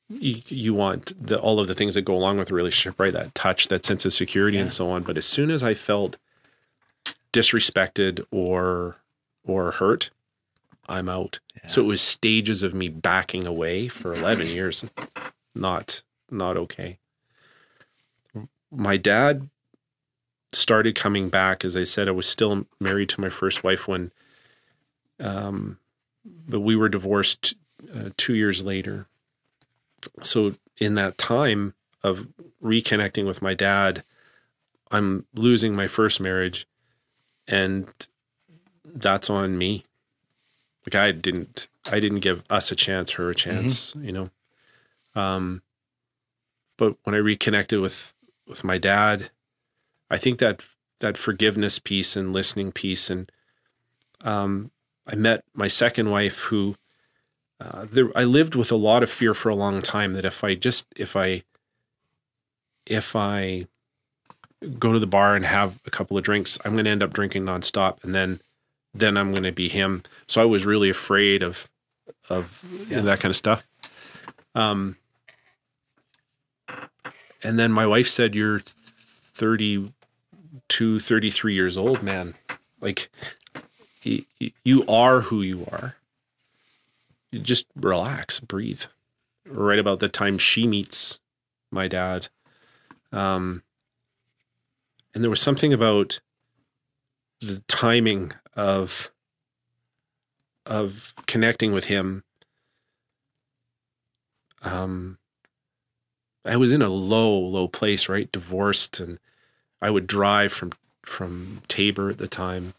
you, you want the, all of the things that go along with a relationship, right? That touch, that sense of security, and so on. But as soon as I felt disrespected or or hurt, I'm out. So it was stages of me backing away for 11 years. Not not okay. My dad started coming back as I said I was still married to my first wife when um but we were divorced uh, 2 years later. So in that time of reconnecting with my dad I'm losing my first marriage and that's on me. Like I didn't I didn't give us a chance, her a chance, you know. Um but when I reconnected with with my dad, I think that that forgiveness piece and listening piece and um I met my second wife who uh, there, I lived with a lot of fear for a long time that if I just if I if I go to the bar and have a couple of drinks, I'm going to end up drinking nonstop, and then then I'm going to be him. So I was really afraid of of that kind of stuff. Um, and then my wife said, "You're 32, 33 years old, man. Like you are who you are. Just relax, breathe." Right about the time she meets my dad, um, and there was something about the timing of of connecting with him um i was in a low low place right divorced and i would drive from from Taber at the time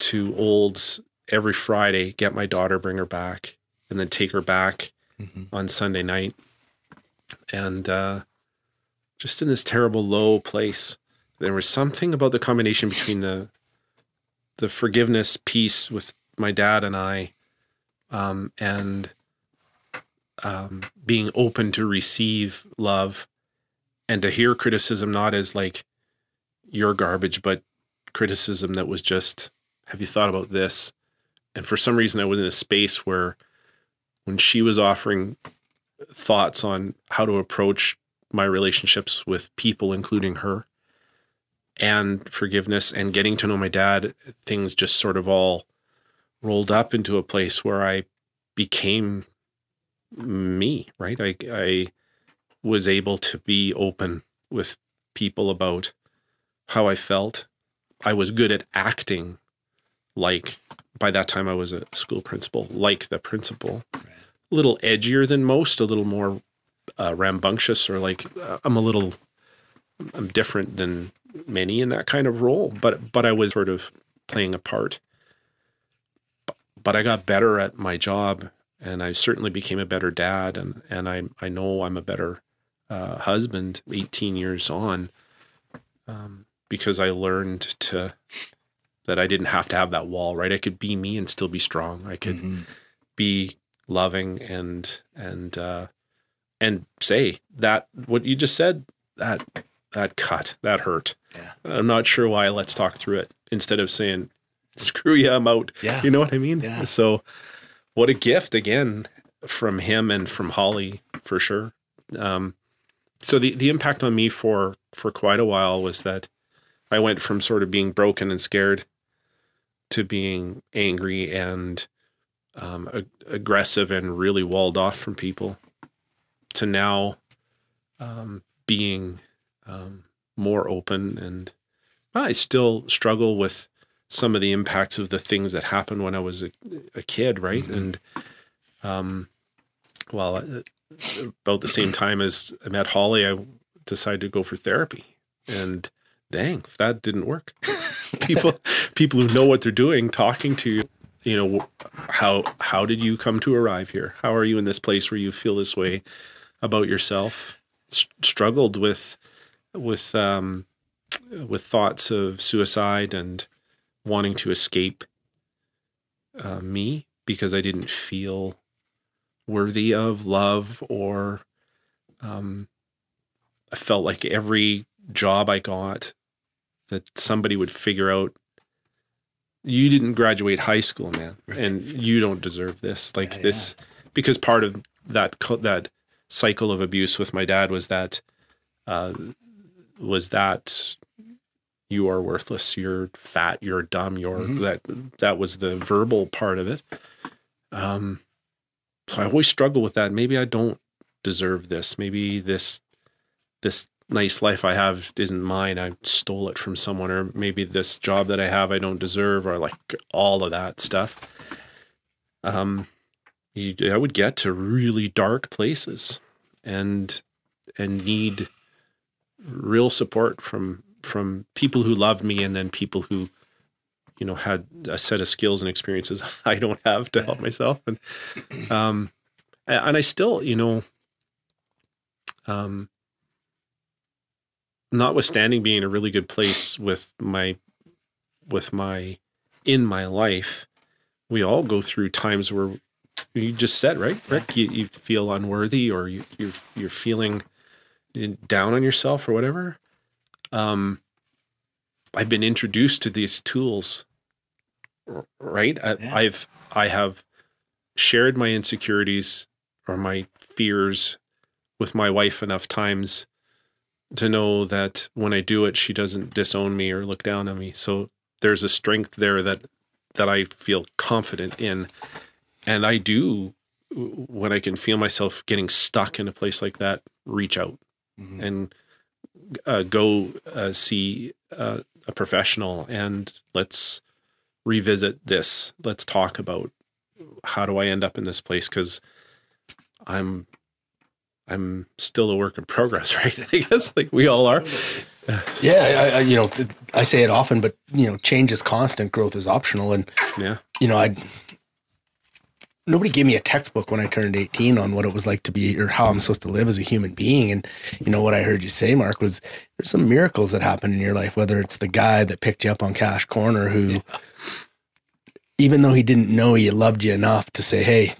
to Olds every friday get my daughter bring her back and then take her back on sunday night. And uh just in this terrible low place there was something about the combination between the the forgiveness piece with my dad and I, um, and um, being open to receive love and to hear criticism not as like your garbage, but criticism that was just, have you thought about this? And for some reason, I was in a space where when she was offering thoughts on how to approach my relationships with people, including her, and forgiveness and getting to know my dad, things just sort of all rolled up into a place where I became me, right? I, I was able to be open with people about how I felt. I was good at acting like, by that time, I was a school principal, like the principal. A little edgier than most, a little more uh, rambunctious, or like uh, I'm a little, I'm different than many in that kind of role, but but I was sort of playing a part. But, but I got better at my job, and I certainly became a better dad, and and I I know I'm a better uh, husband 18 years on, um, because I learned to that I didn't have to have that wall. Right, I could be me and still be strong. I could be loving and and uh, and say that what you just said that that cut that hurt. Yeah. I'm not sure why. Let's talk through it instead of saying screw you, I'm out. Yeah. you know what I mean. Yeah. So, what a gift again from him and from Holly for sure. Um, so the the impact on me for for quite a while was that I went from sort of being broken and scared to being angry and um, ag- aggressive and really walled off from people to now um, being um, more open and I still struggle with some of the impacts of the things that happened when I was a, a kid, right? And um, well, uh, about the same time as I met Holly, I decided to go for therapy, and dang, that didn't work. people, people who know what they're doing, talking to you, you know, how how did you come to arrive here? How are you in this place where you feel this way about yourself? S- struggled with with um, with thoughts of suicide and wanting to escape uh, me because I didn't feel worthy of love or um, I felt like every job I got that somebody would figure out you didn't graduate high school man and you don't deserve this. Like Yeah, this because part of that that cycle of abuse with my dad was that uh, was that you are worthless you're fat you're dumb you're that that was the verbal part of it. Um so i always struggle with that. Maybe i don't deserve this. Maybe this this nice life i have isn't mine. I stole it from someone or maybe this job that i have i don't deserve or like all of that stuff. Um you, i would get to really dark places and and need real support from from people who loved me and then people who you know had a set of skills and experiences I don't have to help myself. And um and I still you know um notwithstanding being in a really good place with my with my in my life we all go through times where you just said right Rick you, you feel unworthy or you you're you're feeling down on yourself or whatever um i've been introduced to these tools right I, Yeah. i've i have shared my insecurities or my fears with my wife enough times to know that when i do it she doesn't disown me or look down on me. So there's a strength there that that i feel confident in. And i do when i can feel myself getting stuck in a place like that reach out and uh, go uh, see uh, a professional and let's revisit this. Let's talk about how do I end up in this place? Because I'm I'm still a work in progress, right? I guess like we all are. Yeah, I, I, you know, I say it often, but you know, change is constant, growth is optional, and Yeah, you know, I nobody gave me a textbook when I turned 18 on what it was like to be or how I'm supposed to live as a human being. And you know what I heard you say, Mark, was there's some miracles that happen in your life, whether it's the guy that picked you up on Cash Corner who even though he didn't know you loved you enough to say, Hey,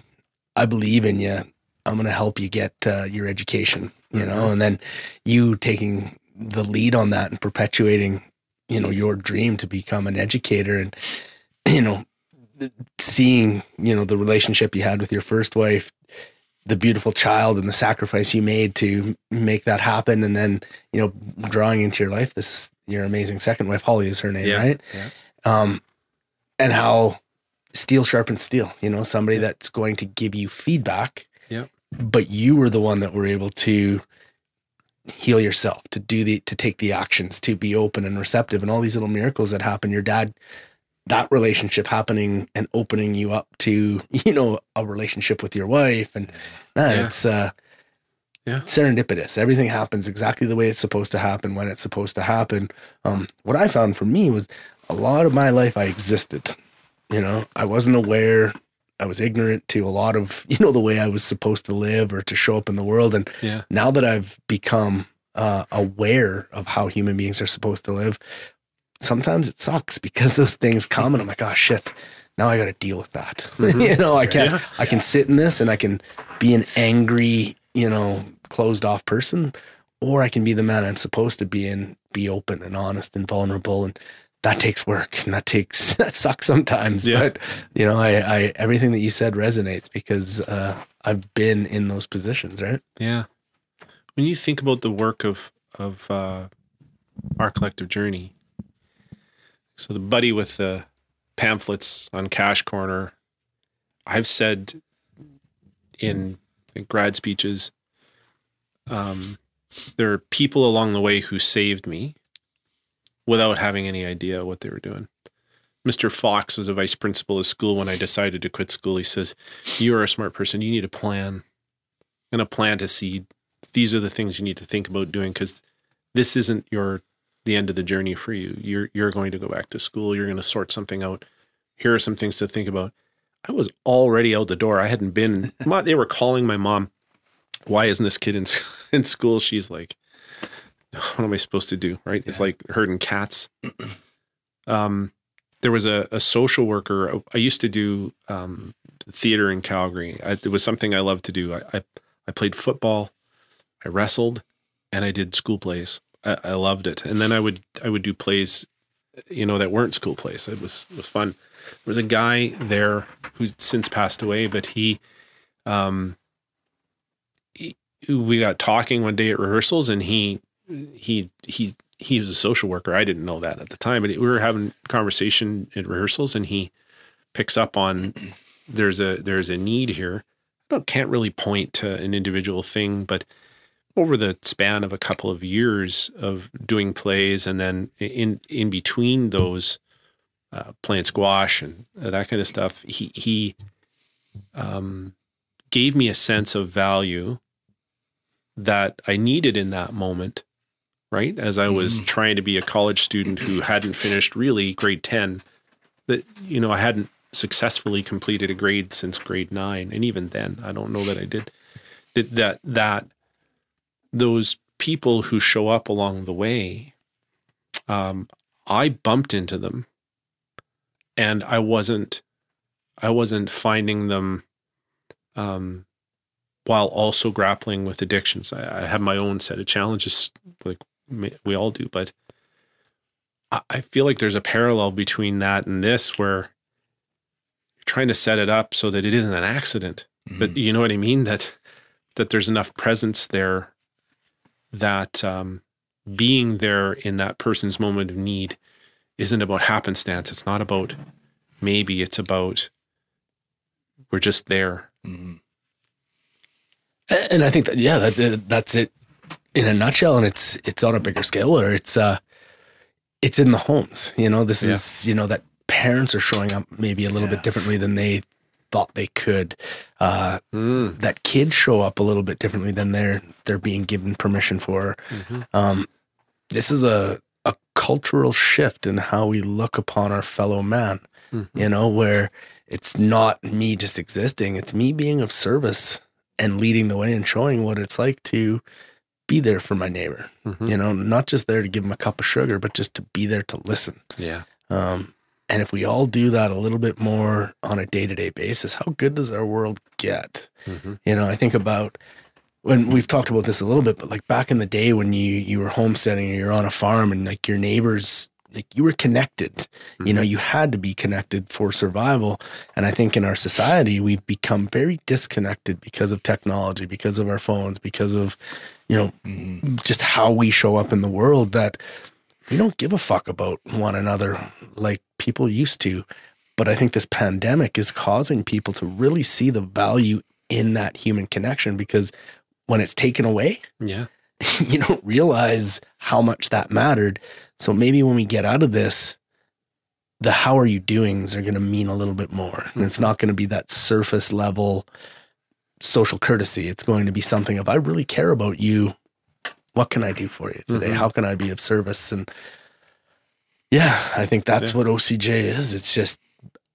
I believe in you. I'm going to help you get uh, your education, you know, and then you taking the lead on that and perpetuating, you know, your dream to become an educator and, you know, seeing, you know, the relationship you had with your first wife, the beautiful child and the sacrifice you made to make that happen. And then, you know, drawing into your life, this, your amazing second wife, Holly is her name, Yeah. right? Yeah. um, and how steel sharpens steel. You know, somebody that's going to give you feedback. But you were the one that were able to heal yourself, to do the, to take the actions, to be open and receptive, and all these little miracles that happen. Your dad, that relationship happening and opening you up to, you know, a relationship with your wife, and man, Yeah. it's uh, Yeah. serendipitous. Everything happens exactly the way it's supposed to happen when it's supposed to happen. Um, what I found for me was a lot of my life I existed. You know, I wasn't aware. I was ignorant to a lot of, you know, the way I was supposed to live or to show up in the world. And Yeah. now that I've become uh, aware of how human beings are supposed to live, sometimes it sucks because those things come and I'm like, oh shit, now I got to deal with that. you know, I can't, Yeah. I can sit in this and I can be an angry, you know, closed off person, or I can be the man I'm supposed to be and be open and honest and vulnerable. And that takes work and that takes, that sucks sometimes. Yeah. But, you know, I, I, everything that you said resonates because uh, I've been in those positions, right? Yeah. When you think about the work of of uh, our collective journey, so the buddy with the pamphlets on Cash Corner, I've said in grad speeches, um, there are people along the way who saved me without having any idea what they were doing. Mr. Fox was a vice principal of school when I decided to quit school. He says, You are a smart person. You need a plan going to plant a seed. These are the things you need to think about doing because this isn't your the end of the journey for you. You're you're going to go back to school. You're going to sort something out. Here are some things to think about. I was already out the door. I hadn't been. They were calling my mom. Why isn't this kid in in school? She's like, what am I supposed to do? Right? It's like herding cats. Um, there was a, a social worker. I used to do um, theater in Calgary. I, it was something I loved to do. I, I I played football, I wrestled, and I did school plays. I, I loved it. And then I would I would do plays, you know, that weren't school plays. It was it was fun. There was a guy there who's since passed away, but he, um, he, we got talking one day at rehearsals, and he he he he was a social worker. I didn't know that at the time, but we were having conversation at rehearsals, and he picks up on there's a there's a need here. I don't, can't really point to an individual thing, but over the span of a couple of years of doing plays, and then in in between those, uh, playing squash and that kind of stuff, he he um, gave me a sense of value that I needed in that moment. Right as I was trying to be a college student who hadn't finished really grade ten, that you know I hadn't successfully completed a grade since grade nine, and even then, I don't know that I did. That that that those people who show up along the way, um, I bumped into them, and I wasn't, I wasn't finding them, um, while also grappling with addictions. I, I have my own set of challenges, like we all do, but I, feel like there's a parallel between that and this, where you're trying to set it up so that it isn't an accident. But you know what I mean? That that there's enough presence there that um, being there in that person's moment of need isn't about happenstance. It's not about maybe. It's about we're just there. A- and I think that yeah, that that's it in a nutshell. And it's it's on a bigger scale or it's uh it's in the homes. You know, this is you know that parents are showing up maybe a little bit differently than they thought they could. Uh, That kids show up a little bit differently than they're they're being given permission for. Um, this is a a cultural shift in how we look upon our fellow man. You know, where it's not me just existing; it's me being of service and leading the way and showing what it's like to be there for my neighbor. You know, not just there to give him a cup of sugar, but just to be there to listen. Yeah. Um, And if we all do that a little bit more on a day to day basis, how good does our world get? Mhm. You know, I think about when we've talked about this a little bit, but like back in the day when you you were homesteading or you're on a farm and like your neighbors, like you were connected. You know, you had to be connected for survival. And I think in our society, we've become very disconnected because of technology, because of our phones, because of, you know, mm-hmm. just how we show up in the world that we don't give a fuck about one another like people used to. But I think this pandemic is causing people to really see the value in that human connection because when it's taken away, Yeah. you don't realize how much that mattered. So maybe when we get out of this, the how are you doings are going to mean a little bit more. And it's mm-hmm. not going to be that surface level social courtesy. It's going to be something of, I really care about you. What can I do for you today? Mhm. How can I be of service? And yeah, I think that's Yeah. what OCJ is. It's just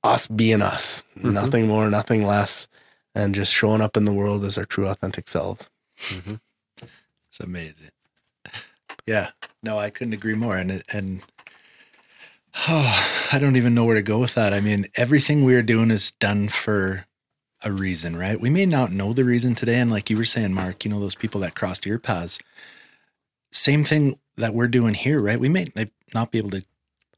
us being us, Mhm. nothing more, nothing less, and just showing up in the world as our true, authentic selves. It's amazing. Yeah. No, I couldn't agree more. And and oh, I don't even know where to go with that. I mean, everything we're doing is done for a reason, right? We may not know the reason today. And like you were saying, Mark, you know, those people that crossed your paths, same thing that we're doing here, right? We may not be able to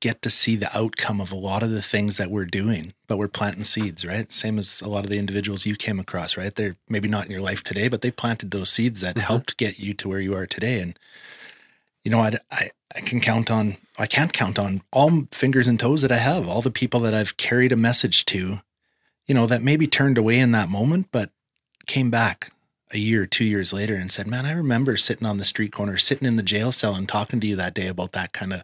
get to see the outcome of a lot of the things that we're doing, but we're planting seeds, right? Same as a lot of the individuals you came across, right? They're maybe not in your life today, but they planted those seeds that mm-hmm. helped get you to where you are today. And you know, I, I I can count on I can't count on all fingers and toes that I have, all the people that I've carried a message to, you know, that maybe turned away in that moment, but came back a year, two years later and said, Man, I remember sitting on the street corner, sitting in the jail cell and talking to you that day about that kind of,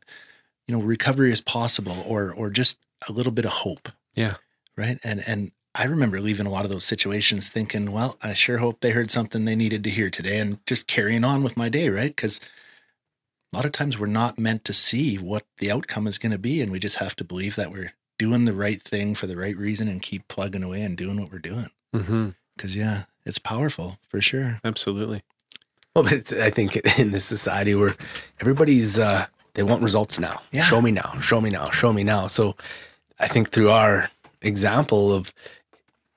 you know, recovery is possible or or just a little bit of hope. Yeah. Right. And and I remember leaving a lot of those situations thinking, well, I sure hope they heard something they needed to hear today and just carrying on with my day, right? Because a lot of times we're not meant to see what the outcome is going to be. And we just have to believe that we're doing the right thing for the right reason and keep plugging away and doing what we're doing. hmm Because, yeah, it's powerful for sure. Absolutely. Well, but it's, I think in this society where everybody's uh, they want results now. Yeah. Show me now. Show me now. Show me now. So I think through our example of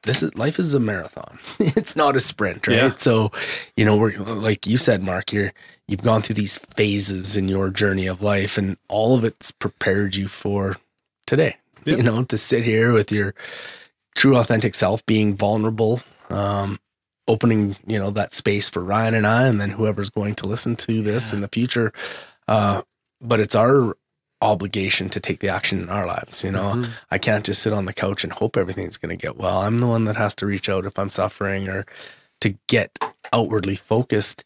this is life is a marathon. it's not a sprint, right? Yeah. So, you know, we're like you said, Mark, you're you've gone through these phases in your journey of life, and all of it's prepared you for today. Yep. You know, to sit here with your true authentic self, being vulnerable, um, opening, you know, that space for Ryan and I, and then whoever's going to listen to this in the future. Uh, but it's our obligation to take the action in our lives. You know, Mhm. I can't just sit on the couch and hope everything's going to get well. I'm the one that has to reach out if I'm suffering or to get outwardly focused.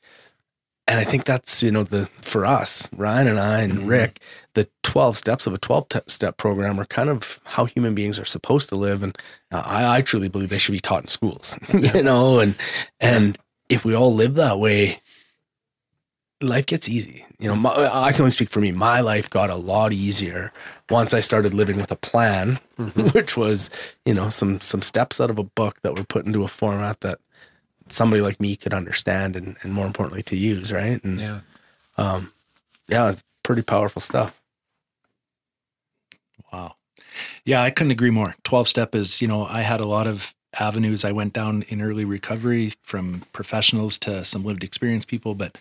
And I think that's, you know, the for us, Ryan and I and Rick, the 12 steps of a 12 step program are kind of how human beings are supposed to live. And uh, I, I truly believe they should be taught in schools, you know, and, and if we all live that way, life gets easy. You know, my, I can only speak for me. My life got a lot easier once I started living with a plan, which was, you know, some some steps out of a book that were put into a format that somebody like me could understand and, and more importantly to use, right? And Yeah. yeah, it's pretty powerful stuff. Wow. Yeah, I couldn't agree more. 12 step is, you know, I had a lot of avenues I went down in early recovery from professionals to some lived experience people, but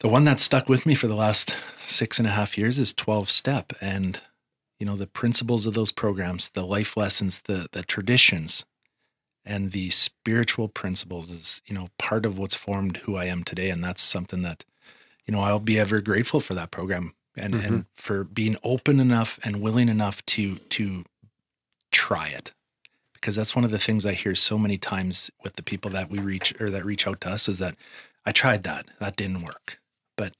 the one that stuck with me for the last six and a half years is 12 step. And, you know, the principles of those programs, the life lessons, the the traditions, and the spiritual principles is, you know, part of what's formed who I am today. And that's something that, you know, I'll be ever grateful for that program and mm-hmm. and for being open enough and willing enough to to try it. Because that's one of the things I hear so many times with the people that we reach or that reach out to us is that I tried that. That didn't work. But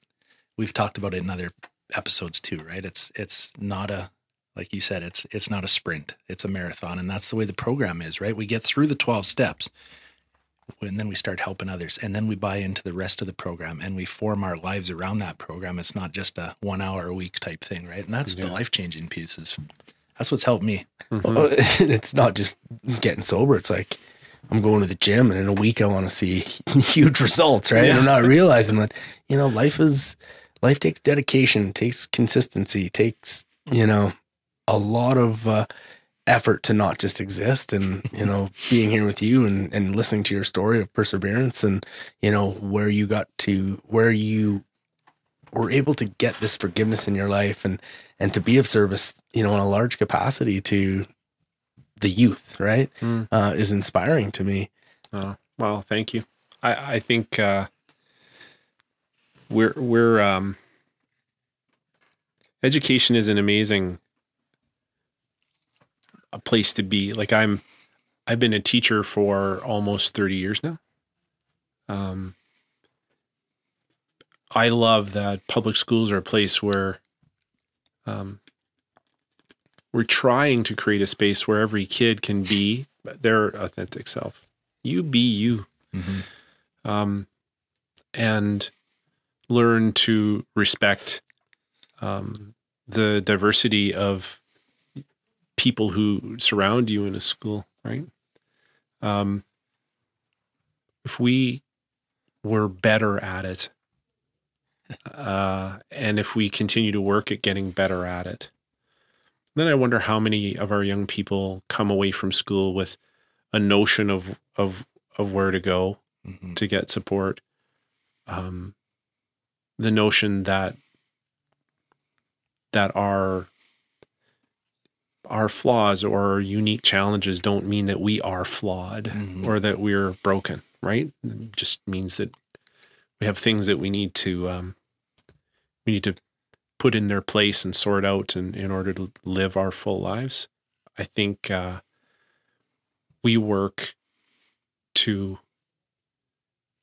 we've talked about it in other episodes too right? It's it's not a like you said it's it's not a sprint. It's a marathon and that's the way the program is right? We get through the 12 steps and then we start helping others and then we buy into the rest of the program and we form our lives around that program. It's not just a one hour a week type thing right? And that's the life changing pieces. That's what's helped me. Well, it's not just getting sober. It's like I'm going to the gym and in a week I want to see huge results, right? And I'm not realizing that, you know, life is life takes dedication, takes consistency, takes, you know, a lot of uh, effort to not just exist and you know being here with you and and listening to your story of perseverance and you know where you got to where you were able to get this forgiveness in your life and and to be of service you know in a large capacity to the youth right Mm. uh, is inspiring to me Oh, well, thank you. I, I think uh, we're we're um, education is an amazing a place to be. Like I'm, I've been a teacher for almost thirty years now. Um, I love that public schools are a place where um, we're trying to create a space where every kid can be their authentic self you be you um, and learn to respect um, the diversity of people who surround you in a school right um, if we were better at it uh, and if we continue to work at getting better at it then i wonder how many of our young people come away from school with a notion of of of where to go to get support. Um, the notion that that our our flaws or our unique challenges don't mean that we are flawed or that we're broken, right? It just means that we have things that we need to um, we need to put in their place and sort out in, in order to live our full lives. I think uh, we work to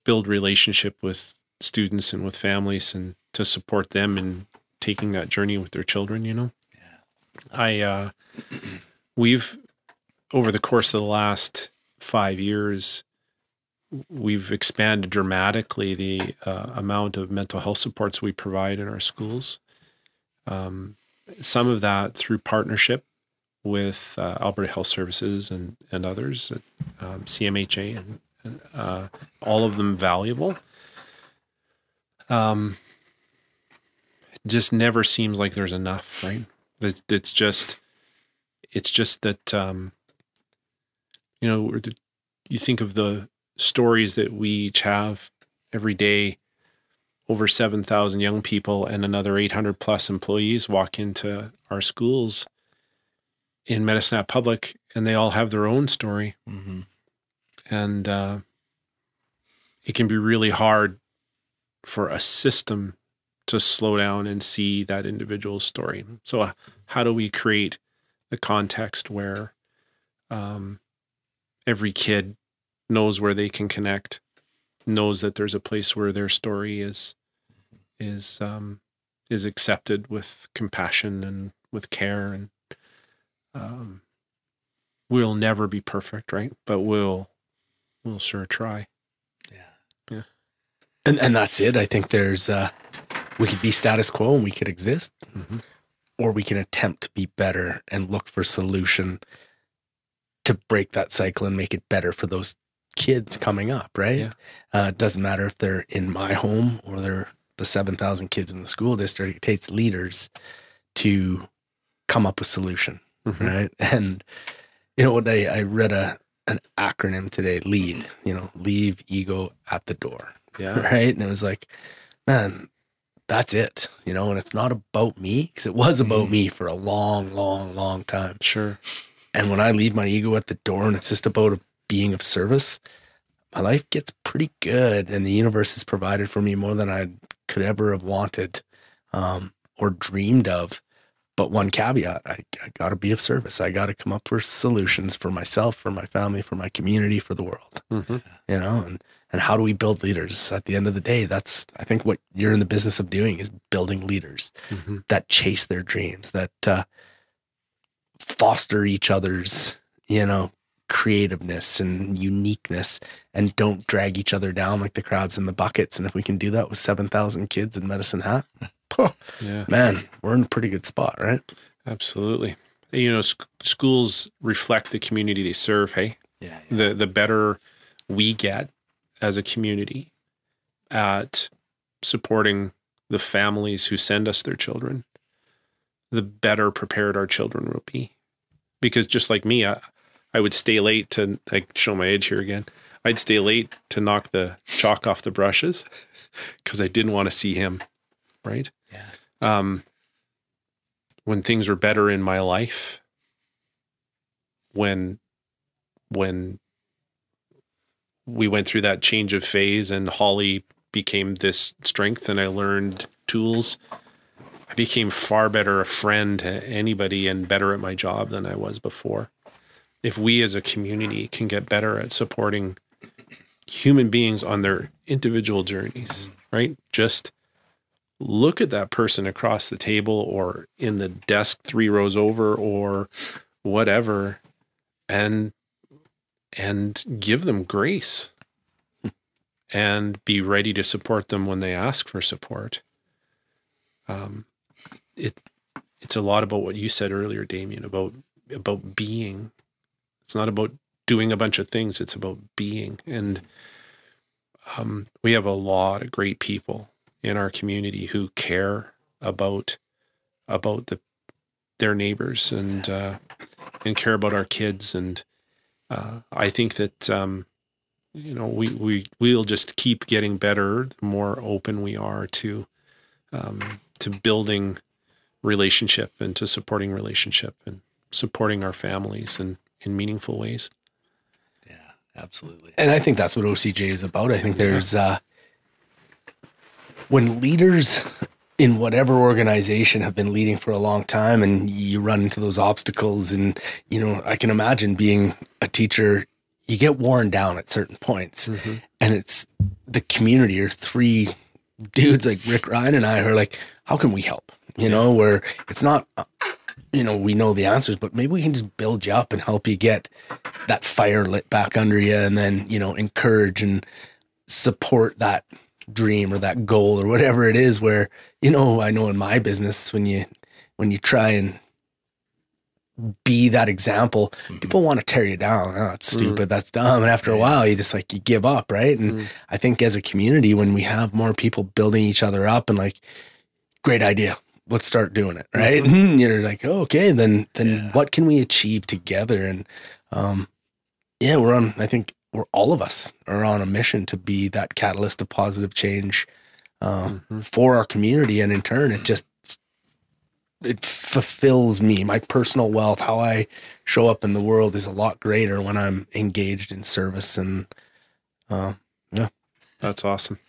build relationship with students and with families and to support them in taking that journey with their children you know i uh we've over the course of the last five years we've expanded dramatically the uh, amount of mental health supports we provide in our schools um, some of that through partnership with uh, Alberta Health Services and and others, um, CMHA, and, and uh, all of them valuable. Um, just never seems like there's enough, right? It, it's just, it's just that, um, you know, you think of the stories that we each have every day. Over seven thousand young people and another eight hundred plus employees walk into our schools in Medicine Public, and they all have their own story. And uh, it can be really hard for a system to slow down and see that individual's story. So, uh, how do we create the context where um, every kid knows where they can connect, knows that there's a place where their story is is um, is accepted with compassion and with care and um, we'll never be perfect, right? But we'll we'll sure try. Yeah, yeah. And and that's it i think there's uh we could be status quo and we could exist Mhm. or we can attempt to be better and look for solution to break that cycle and make it better for those kids coming up right Yeah. uh, it doesn't matter if they're in my home or they're the 7000 kids in the school district it takes leaders to come up with solution Mhm. right and you know what I, I read a an acronym today lead you know leave ego at the door Yeah. right? And it was like, man, that's it, you know. And it's not about me because it was about me for a long, long, long time. Sure. And when I leave my ego at the door and it's just about being of service, my life gets pretty good, and the universe has provided for me more than I could ever have wanted um, or dreamed of. But one caveat: I, I got to be of service. I got to come up with solutions for myself, for my family, for my community, for the world hmm you know and and how do we build leaders? At the end of the day that's i think what you're in the business of doing is building leaders hmm that chase their dreams that uh, foster each other's you know creativeness and uniqueness and don't drag each other down like the crabs in the buckets. And if we can do that with 7000 kids in medicine hat oh, Yeah. man we're in a pretty good spot right Absolutely. You know, sc- schools reflect the community they serve. Hey, Yeah. the the better we get as a community at supporting the families who send us their children, the better prepared our children will be. Because just like me, I, I would stay late to like show my age here again. I'd stay late to knock the chalk off the brushes because I didn't want to see him. Right. Um, when things were better in my life, when when we went through that change of phase and Holly became this strength and I learned tools, I became far better a friend to anybody and better at my job than I was before. If we as a community can get better at supporting human beings on their individual journeys, right? Just look at that person across the table or in the desk three rows over or whatever and and give them grace and be ready to support them when they ask for support. Um, it it's a lot about what you said earlier, Damien, about about being. It's not about doing a bunch of things. It's about being, and um, we have a lot of great people in our community who care about about the their neighbors and uh, and care about our kids and uh, I think that um, you know we we we'll just keep getting better the more open we are to um, to building relationship and to supporting relationship and supporting our families in in meaningful ways. Yeah, absolutely. And I think that's what OCJ is about. I think there's uh when leaders in whatever organization have been leading for a long time and you run into those obstacles and you know, I can imagine being a teacher, you get worn down at certain points. Mm-hmm. And it's the community or three dudes like Rick Ryan and I are like, how can we help? You know, where it's not you know, we know the answers, but maybe we can just build you up and help you get that fire lit back under you and then, you know, encourage and support that dream or that goal or whatever it is where, you know, I know in my business when you when you try and be that example, mm-hmm. people want to tear you down. Oh, it's mm. stupid, that's dumb. And after a while you just like you give up, right? And mm. I think as a community, when we have more people building each other up and like, great idea. Let's start doing it, right? Mm-hmm. And you're like, oh, okay, then then Yeah. what can we achieve together? And um, yeah, we're on. I think we're all of us are on a mission to be that catalyst of positive change um, for our community, and in turn, it just it fulfills me. My personal wealth, how I show up in the world, is a lot greater when I'm engaged in service. And uh, yeah, That's awesome.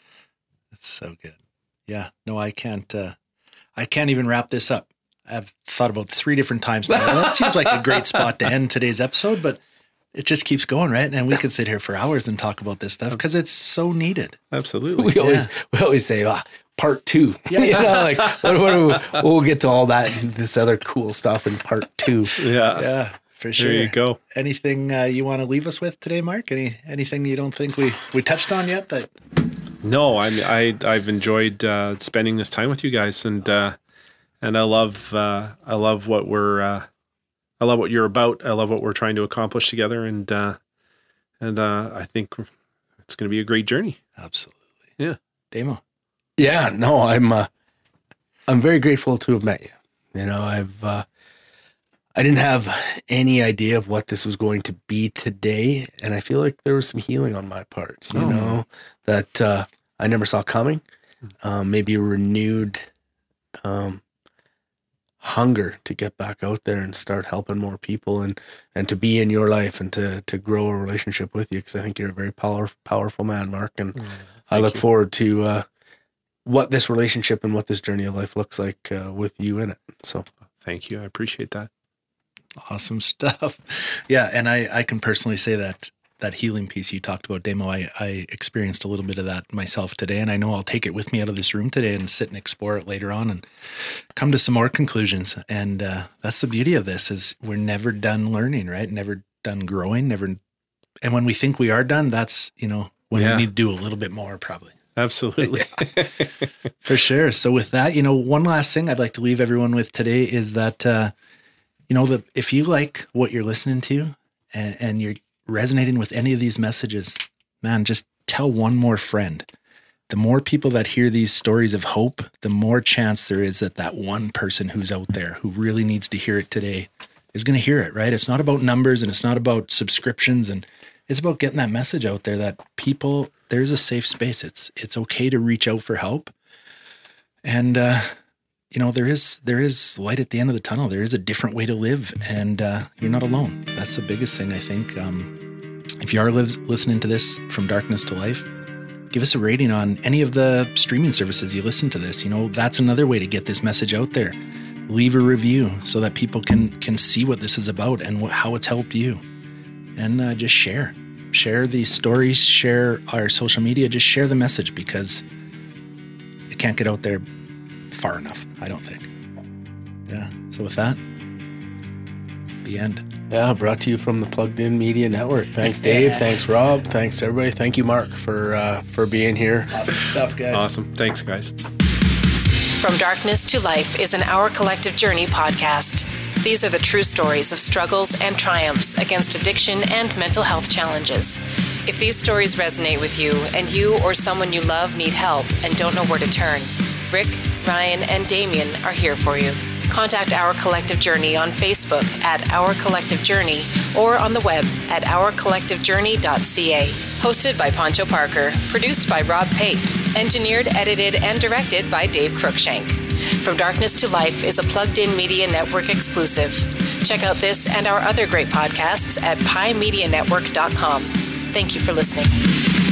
That's so good. Yeah. No, I can't. Uh, I can't even wrap this up. I've thought about three different times now. Well, that seems like a great spot to end today's episode, but it just keeps going, right? And we could sit here for hours and talk about this stuff because it's so needed. Absolutely. we always we always say ah, part two. Yeah, you know, like what, what we, we'll get to all that and this other cool stuff in part two. Yeah. Yeah, for sure. There you go. Anything uh, you want to leave us with today, Mark? Any anything you don't think we we touched on yet? That No, I I I've enjoyed uh, spending this time with you guys, and uh, and I love uh, I love what we're uh, I love what you're about. I love what we're trying to accomplish together, and uh, and uh, I think it's going to be a great journey. absolutely. Yeah. Damo. Yeah, no, I'm uh, I'm very grateful to have met you. You know, I've uh, I didn't have any idea of what this was going to be today, and I feel like there was some healing on my part. You Oh. know, that uh, I never saw coming. Um, maybe a renewed um, hunger to get back out there and start helping more people, and and to be in your life and to to grow a relationship with you because I think you're a very power, powerful man, Mark, and I look forward to. Uh, what this relationship and what this journey of life looks like uh, with you in it. So Thank you. I appreciate that. Awesome stuff. Yeah, and I I can personally say that that healing piece you talked about, Demo, I, I experienced a little bit of that myself today, and I know I'll take it with me out of this room today and sit and explore it later on and come to some more conclusions. And uh, that's the beauty of this is we're never done learning, right? Never done growing, never. And when we think we are done, that's you know when Yeah. we need to do a little bit more, probably. Absolutely. For sure. So with that, you know, one last thing I'd like to leave everyone with today is that uh, you know, that if you like what you're listening to and, and you're resonating with any of these messages, man, just tell one more friend. the more people that hear these stories of hope, the more chance there is that that one person who's out there who really needs to hear it today is going to hear it, right? It's not about numbers and it's not about subscriptions and it's about getting that message out there that people there's a safe space. It's it's okay to reach out for help. And uh you know there is there is light at the end of the tunnel. There is a different way to live and uh you're not alone. That's the biggest thing I think um if you are listening to this from darkness to life, give us a rating on any of the streaming services you listen to this. You know, that's another way to get this message out there. Leave a review so that people can can see what this is about and how it's helped you. And uh, just share, share these stories, share our social media, just share the message because it can't get out there far enough. I don't think. Yeah. So with that, the end. Yeah, brought to you from the Plugged In Media Network. Thanks, Dave. Yeah. Thanks, Rob. Thanks, everybody. Thank you, Mark, for uh, for being here. Awesome stuff, guys. Awesome. Thanks, guys. From Darkness to Life is an Our Collective Journey podcast. These are the true stories of struggles and triumphs against addiction and mental health challenges. If these stories resonate with you and you or someone you love need help and don't know where to turn, Rick, Ryan, and Damien are here for you. Contact Our Collective Journey on Facebook at Our Collective Journey or on the web at ourcollectivejourney.ca. Hosted by Poncho Parker, produced by Rob Pape, engineered, edited, and directed by Dave Cruikshank. From Darkness to Life is a plugged in media network exclusive. Check out this and our other great podcasts at piemedianetwork.com. Thank you for listening.